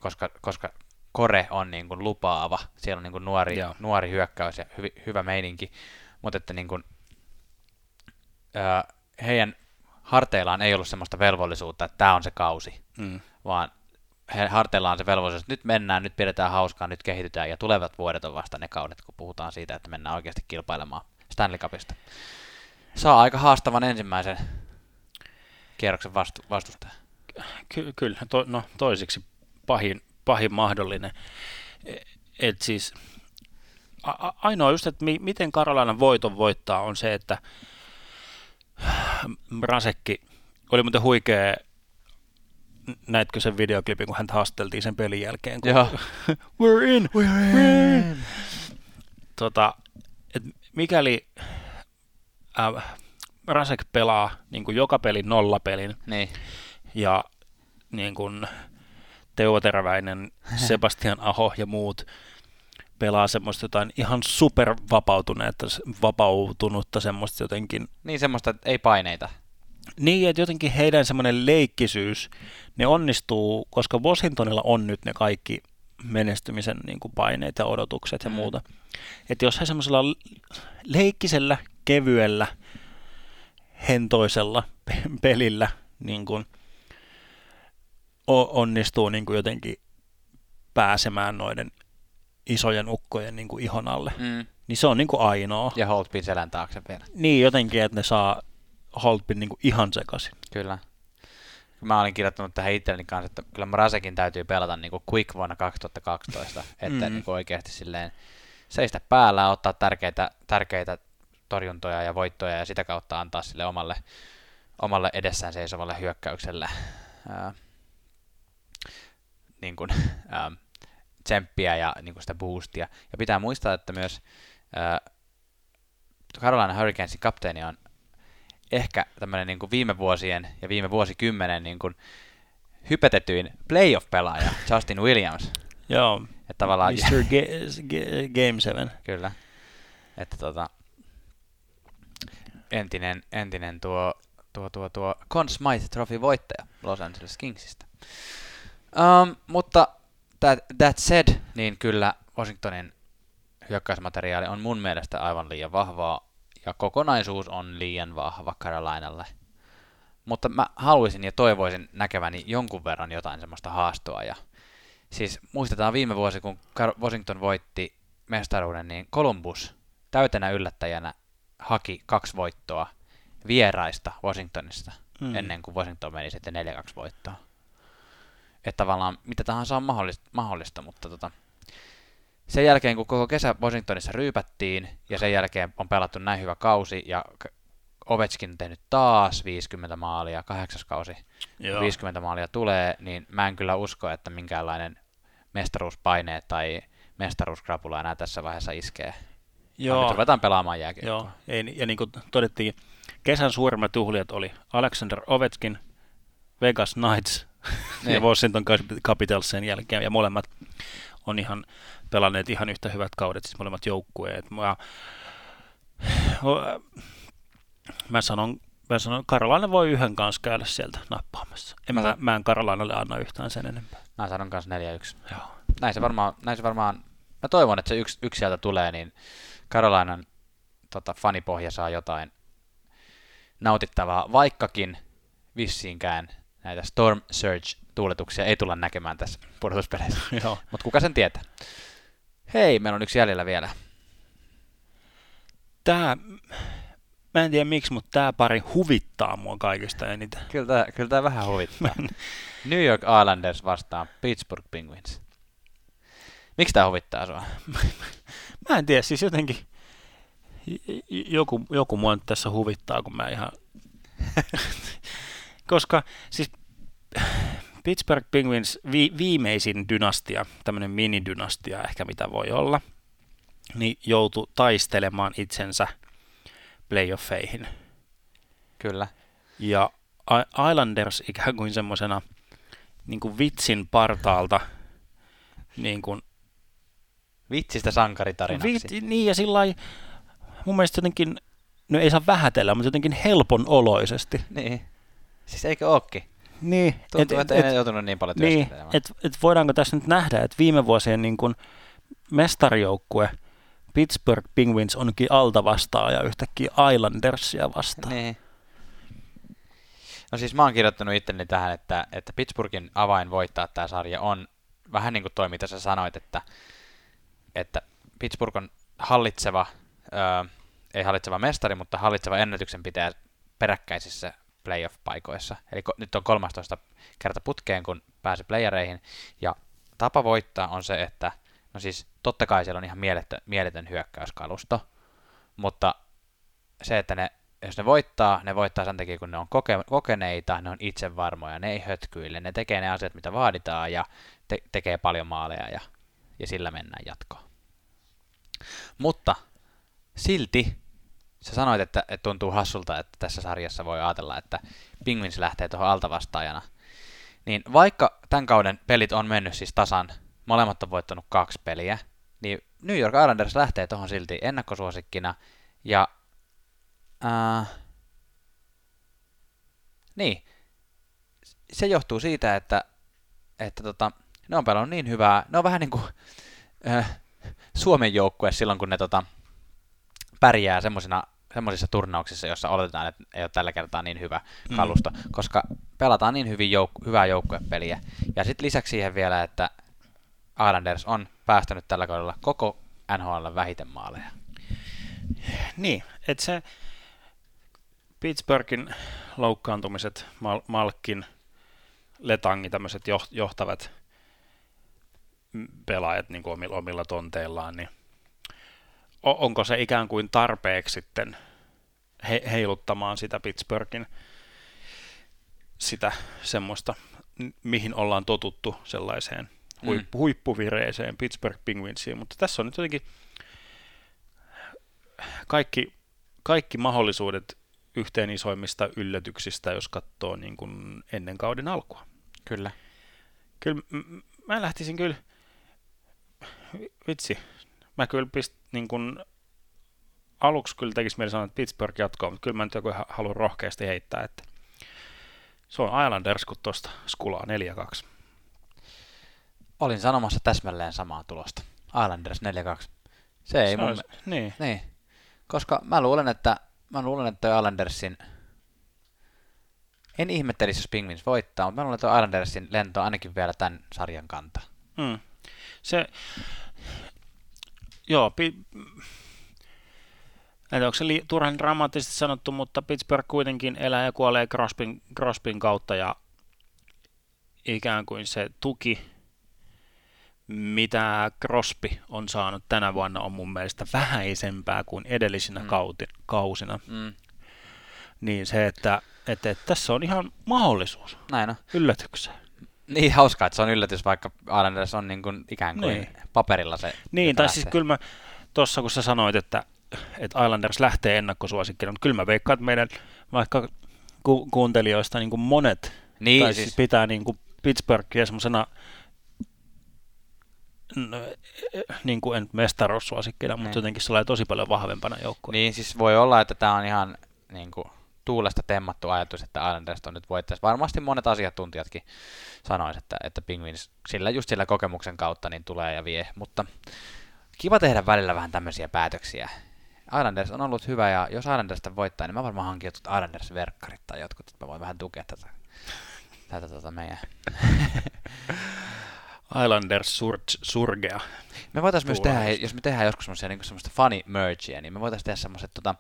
koska, koska Kore on niin kuin lupaava, siellä on niin kuin nuori, Joo. nuori hyökkäys ja hyvi, hyvä meininki, mutta että niin kuin, ää, heidän harteillaan ei ollut semmoista velvollisuutta, että tämä on se kausi, Mm. vaan harteillaan se velvollisuus, että nyt mennään, nyt pidetään hauskaa, nyt kehitytään ja tulevat vuodet on vasta ne kaudet, kun puhutaan siitä, että mennään oikeasti kilpailemaan Stanley Cupista. Saa aika haastavan ensimmäisen kierroksen vastu- vastustaja. Ky- kyllä, to, no toisiksi pahin, pahin mahdollinen. E- Et siis a- ainoa just, että mi- miten Karolainen voiton voittaa on se, että Rasekki oli muuten huikea näitkö sen videoklipin, kun häntä haasteltiin sen pelin jälkeen? Kun Joo. We're in! We're in. Tota, et mikäli äh, Rasek pelaa niin kuin joka pelin nollapelin Niin. ja niin kuin Teuvo Teräväinen, Sebastian Aho ja muut pelaa semmoista jotain ihan super vapautuneetta, vapautunutta semmoista jotenkin Niin semmoista, että ei paineita. Niin, että jotenkin heidän semmoinen leikkisyys, ne onnistuu, koska Washingtonilla on nyt ne kaikki menestymisen niin kuin paineet ja odotukset ja Mm. muuta. Että jos he semmoisella leikkisellä, kevyellä, hentoisella pe- pelillä niin kuin onnistuu niin kuin jotenkin pääsemään noiden isojen ukkojen niin kuin ihon alle, Mm. niin se on niin kuin ainoa. Ja Holtbin selän taakse vielä. Niin jotenkin, että ne saa Holtbin niin kuin ihan sekaisin. Kyllä. Mä olin kirjoittanut tähän itselleni kanssa, että kyllä Mrasekin täytyy pelata niin kuin Quick vuonna 2012, että mm. niin kuin oikeasti silleen seistä päällä, ottaa tärkeitä, tärkeitä torjuntoja ja voittoja ja sitä kautta antaa sille omalle, omalle edessään seisovalle hyökkäykselle ää, niin kuin, ää, tsemppiä ja niin kuin sitä boostia. Ja pitää muistaa, että myös ää, Carolina Hurricanesin kapteeni on ehkä tämmöinen niin viime vuosien ja viime vuosikymmenen niin kuin hypetetyin playoff-pelaaja, Justin Williams. Joo, Että tavallaan, Mr. Ga- Ga- Game 7. kyllä, että tota, entinen, entinen tuo, tuo, tuo, tuo Conn Smythe Trophy voittaja Los Angeles Kingsistä. Um, mutta that, that said, niin kyllä Washingtonin hyökkäysmateriaali on mun mielestä aivan liian vahvaa ja kokonaisuus on liian vahva Carolinalle. Mutta mä haluaisin ja toivoisin näkeväni jonkun verran jotain semmoista haastoa. Ja siis muistetaan viime vuosi, kun Washington voitti mestaruuden, niin Columbus täytenä yllättäjänä haki kaksi voittoa vieraista Washingtonista Mm. mm. ennen kuin Washington meni sitten 4-2 voittoa. Että tavallaan mitä tahansa on mahdollista, mahdollista mutta tota, sen jälkeen kun koko kesä Washingtonissa ryypättiin ja sen jälkeen on pelattu näin hyvä kausi ja Ovechkin on tehnyt taas 50 maalia, kahdeksas kausi, Joo. 50 maalia tulee, niin mä en kyllä usko, että minkäänlainen mestaruuspaine tai mestaruuskrapula enää tässä vaiheessa iskee. Vaan Joo, Nyt ruvetaan pelaamaan jääkiekkoa. joo. Ei, ja niin kuin todettiin, kesän suurimmat juhlijat oli Alexander Ovechkin, Vegas Knights ja Niin. Washington Capitals sen jälkeen, ja molemmat on ihan pelanneet ihan yhtä hyvät kaudet, siis molemmat joukkueet. Mä, mä sanon, mä sanon, Karolainen voi yhden kanssa käydä sieltä nappaamassa. En mä, Mä- mä en Karolainalle anna yhtään sen enempää. Mä sanon kanssa 4-1. Joo. Näin se varmaan, näin se varmaan, mä toivon, että se yksi, yksi sieltä tulee, niin Carolinan tota, fanipohja saa jotain nautittavaa, vaikkakin vissiinkään näitä Storm Surge-tuuletuksia ei tulla näkemään tässä pudotuspeleissä. Mutta kuka sen tietää? Hei, meillä on yksi jäljellä vielä. Tää, mä en tiedä miksi, mutta tämä pari huvittaa mua kaikista eniten. Kyllä tämä, kyllä tämä vähän huvittaa. New York Islanders vastaan Pittsburgh Penguins. Miksi tämä huvittaa sua? Mä en tiedä, siis jotenkin joku, joku mua nyt tässä huvittaa, kun mä ihan... Koska siis Pittsburgh Penguins vi- viimeisin dynastia, tämmöinen minidynastia ehkä mitä voi olla, niin joutui taistelemaan itsensä playoffeihin. Kyllä. Ja Islanders ikään kuin semmoisena niin kuin vitsin partaalta niin kuin Vitsistä sankaritarinaksi. Vit, niin ja sillä mun mielestä jotenkin, no ei saa vähätellä, mutta jotenkin helpon oloisesti. Niin. Siis eikö ookin? Niin, Tuntuu, että ei ne joutunut niin paljon niin, et, et voidaanko tässä nyt nähdä, että viime vuosien niin kuin mestarijoukkue Pittsburgh Penguins onkin alta vastaaja yhtäkkiä Islandersia vastaan. Niin. No siis mä oon kirjoittanut itteni tähän, että, että Pittsburghin avain voittaa tämä sarja on vähän niin kuin toi, mitä sä sanoit, että, että Pittsburgh on hallitseva, ö, ei hallitseva mestari, mutta hallitseva ennätyksen pitää peräkkäisissä playoff-paikoissa. Eli ko- nyt on 13 kerta putkeen, kun pääsi playereihin, ja tapa voittaa on se, että no siis totta kai siellä on ihan mieletön, mieletön hyökkäyskalusto, mutta se, että ne jos ne voittaa, ne voittaa sen takia, kun ne on koke- kokeneita, ne on itsevarmoja, ne ei hötkyille, ne tekee ne asiat, mitä vaaditaan ja te- tekee paljon maaleja ja, ja sillä mennään jatkoon. Mutta silti sä sanoit, että, että tuntuu hassulta, että tässä sarjassa voi ajatella, että Penguins lähtee tuohon altavastaajana. Niin vaikka tämän kauden pelit on mennyt siis tasan, molemmat on voittanut kaksi peliä, niin New York Islanders lähtee tuohon silti ennakkosuosikkina. Ja ää, niin, se johtuu siitä, että, että tota, ne on pelannut niin hyvää, ne on vähän niin kuin äh, Suomen joukkue silloin, kun ne tota, pärjää semmoisina semmoisissa turnauksissa, joissa oletetaan, että ei ole tällä kertaa niin hyvä mm. kalusto, mm. koska pelataan niin hyvin jouk- hyvää joukkuepeliä. Ja sitten lisäksi siihen vielä, että Islanders on päästänyt tällä kaudella koko NHL vähiten maaleja. Niin, että se Pittsburghin loukkaantumiset, Mal- Malkin, Letangi, tämmöiset johtavat pelaajat niin omilla, omilla tonteillaan, niin onko se ikään kuin tarpeeksi sitten he, heiluttamaan sitä Pittsburghin sitä semmoista, mihin ollaan totuttu sellaiseen huippu, mm. huippuvireeseen Pittsburgh Penguinsiin, mutta tässä on nyt jotenkin kaikki, kaikki mahdollisuudet yhteen isoimmista yllätyksistä, jos katsoo niin kuin ennen kauden alkua. Kyllä. Kyllä mä lähtisin kyllä, vitsi, mä kyllä pist, niin kuin, aluksi kyllä tekisi mieli sanoa, että Pittsburgh jatkoa, mutta kyllä mä nyt joku haluan rohkeasti heittää, että se on Islanders, kun tuosta skulaa 4-2. Olin sanomassa täsmälleen samaa tulosta. Islanders 4-2. Se ei se mun... Olisi, niin. niin. Koska mä luulen, että mä luulen, että Islandersin en ihmettelisi, jos Penguins voittaa, mutta mä luulen, että Islandersin lento on ainakin vielä tämän sarjan kanta. Mm. Se, joo, pi, en onko se li, turhan dramaattisesti sanottu, mutta Pittsburgh kuitenkin elää ja kuolee Crospin, Crospin kautta ja ikään kuin se tuki, mitä Crosby on saanut tänä vuonna, on mun mielestä vähäisempää kuin edellisinä mm. kauti, kausina. Mm. Niin se, että, että, että tässä on ihan mahdollisuus Näin on. yllätykseen. Niin hauskaa, että se on yllätys, vaikka Islanders on niin kuin ikään kuin niin. paperilla se. Niin, tai siis kyllä mä tuossa kun sä sanoit, että, että Islanders lähtee ennakkosuosikkina, mutta kyllä mä veikkaan, että meidän vaikka ku- kuuntelijoista niin kuin monet niin, tai siis, siis pitää niin kuin Pittsburghia semmoisena no, niin kuin en mestaruussuosikkina, mutta niin. jotenkin sellainen tosi paljon vahvempana joukkueena. Niin, siis voi olla, että tämä on ihan niin kuin, tuulesta temmattu ajatus, että Islanders on nyt voittaisi. Varmasti monet asiantuntijatkin sanoisivat, että, että Penguins sillä, just sillä kokemuksen kautta niin tulee ja vie, mutta kiva tehdä välillä vähän tämmöisiä päätöksiä. Islanders on ollut hyvä, ja jos Islandersta voittaa, niin mä varmaan hankin jotkut Islanders-verkkarit tai jotkut, että mä voin vähän tukea tätä, tätä tätä meidän. Islanders sur- surgea. Me voitaisiin myös tehdä, jos me tehdään joskus semmoista, niin semmoista funny merchia, niin me voitaisiin tehdä semmoiset tota,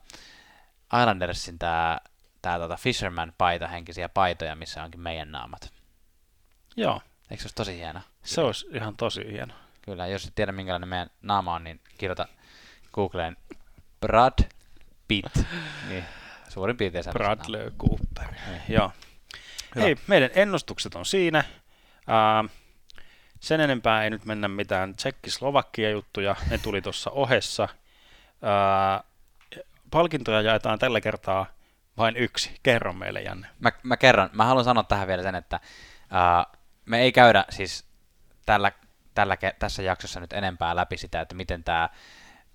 Islandersin tää, tää tota Fisherman-paita, henkisiä paitoja, missä onkin meidän naamat. Joo. Eikö se olisi tosi hieno? Se olisi ihan tosi hieno. Kyllä, jos et tiedä minkälainen meidän naama on, niin kirjoita Googleen Brad Pitt. niin, suurin piirtein Bradley Cooper. Niin. Joo. Hyvä. Hei, meidän ennustukset on siinä. Uh, sen enempää ei nyt mennä mitään Tsekki-Slovakia juttuja, ne tuli tuossa ohessa. Uh, palkintoja jaetaan tällä kertaa vain yksi. Kerro meille, Janne. Mä, mä kerron. Mä haluan sanoa tähän vielä sen, että uh, me ei käydä siis tällä, tällä, tässä jaksossa nyt enempää läpi sitä, että miten tämä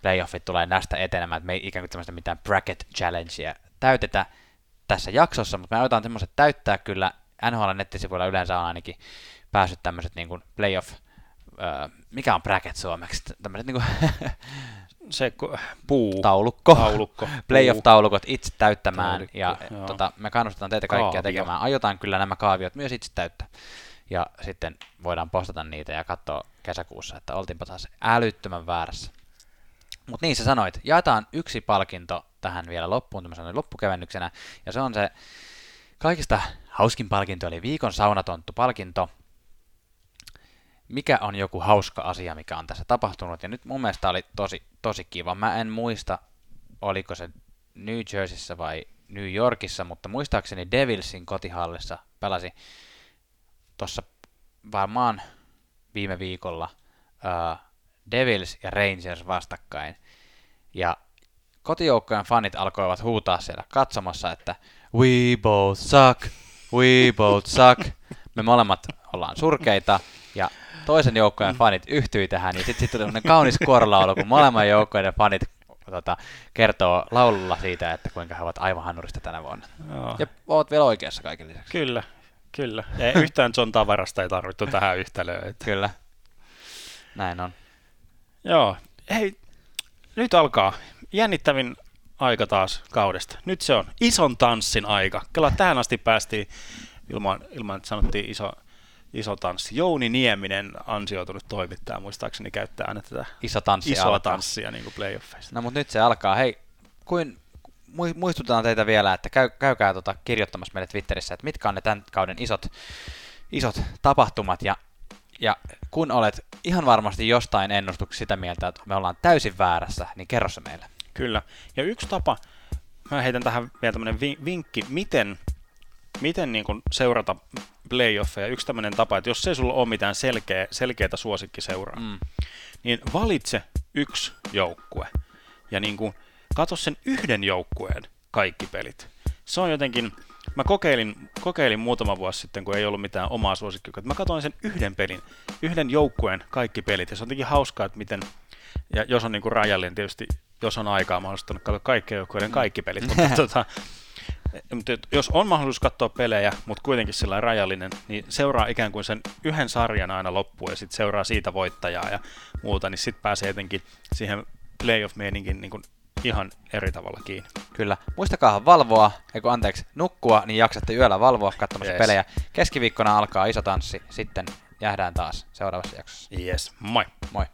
playoffit tulee näistä etenemään, me ei ikään kuin tämmöistä mitään bracket challengea täytetä tässä jaksossa, mutta me otetaan semmoiset täyttää kyllä. NHL nettisivuilla yleensä on ainakin päässyt tämmöiset niin playoff, uh, mikä on bracket suomeksi, tämmöiset niin kuin se puu. Taulukko. Taulukko. Playoff-taulukot itse täyttämään. Taulikko, ja tota, me kannustetaan teitä kaikkia Kaavio. tekemään. Aiotaan kyllä nämä kaaviot myös itse täyttää. Ja sitten voidaan postata niitä ja katsoa kesäkuussa, että oltiinpa taas älyttömän väärässä. Mutta niin sä sanoit, jaetaan yksi palkinto tähän vielä loppuun tämmöisenä loppukevennyksenä, ja se on se kaikista hauskin palkinto, eli viikon saunatonttu palkinto mikä on joku hauska asia, mikä on tässä tapahtunut. Ja nyt mun mielestä oli tosi, tosi kiva. Mä en muista, oliko se New Jerseyssä vai New Yorkissa, mutta muistaakseni Devilsin kotihallissa pelasi tuossa varmaan viime viikolla uh, Devils ja Rangers vastakkain. Ja kotijoukkojen fanit alkoivat huutaa siellä katsomassa, että We both suck, we both suck. Me molemmat ollaan surkeita ja toisen joukkojen fanit yhtyi tähän ja sitten sit tuli kaunis kuorolaulu, kun molemmat joukkojen fanit tota, kertoo laululla siitä, että kuinka he ovat aivan hanurista tänä vuonna. Joo. Ja oot vielä oikeassa kaiken lisäksi. Kyllä, kyllä. Ja yhtään John Tavarasta ei tarvittu tähän yhtälöön. Että... Kyllä. Näin on. Joo. Hei, nyt alkaa jännittävin aika taas kaudesta. Nyt se on ison tanssin aika. Kela tähän asti päästiin ilman, ilman että sanottiin iso, iso tanssi. Jouni Nieminen, ansioitunut toimittaja, muistaakseni käyttää aina tätä iso tanssi isoa alkaa. tanssia niin kuin playoffeissa. No mutta nyt se alkaa. Hei, kuin, muistutetaan teitä vielä, että käy, käykää tota kirjoittamassa meille Twitterissä, että mitkä on ne tämän kauden isot, isot tapahtumat, ja, ja kun olet ihan varmasti jostain ennustuksesta sitä mieltä, että me ollaan täysin väärässä, niin kerro se meille. Kyllä. Ja yksi tapa, mä heitän tähän vielä tämmöinen vinkki, miten, miten niin kuin seurata playoffeja. Yksi tämmöinen tapa, että jos ei sulla ole mitään selkeä, selkeää suosikkiseuraa, mm. niin valitse yksi joukkue ja niin kuin katso sen yhden joukkueen kaikki pelit. Se on jotenkin, mä kokeilin, kokeilin muutama vuosi sitten, kun ei ollut mitään omaa suosikkia, että mä katsoin sen yhden pelin, yhden joukkueen kaikki pelit, ja se on jotenkin hauskaa, että miten, ja jos on niin kuin rajallinen tietysti jos on aikaa mahdollistanut katsoa kaikkien joukkueiden kaikki pelit. mutta, tuota, mutta jos on mahdollisuus katsoa pelejä, mutta kuitenkin sellainen rajallinen, niin seuraa ikään kuin sen yhden sarjan aina loppuun ja sitten seuraa siitä voittajaa ja muuta, niin sitten pääsee jotenkin siihen playoff-meininkin niin ihan eri tavalla kiinni. Kyllä. Muistakaa valvoa, eikö anteeksi, nukkua, niin jaksatte yöllä valvoa katsomassa yes. pelejä. Keskiviikkona alkaa iso tanssi, sitten jäädään taas seuraavassa jaksossa. Yes, moi. Moi.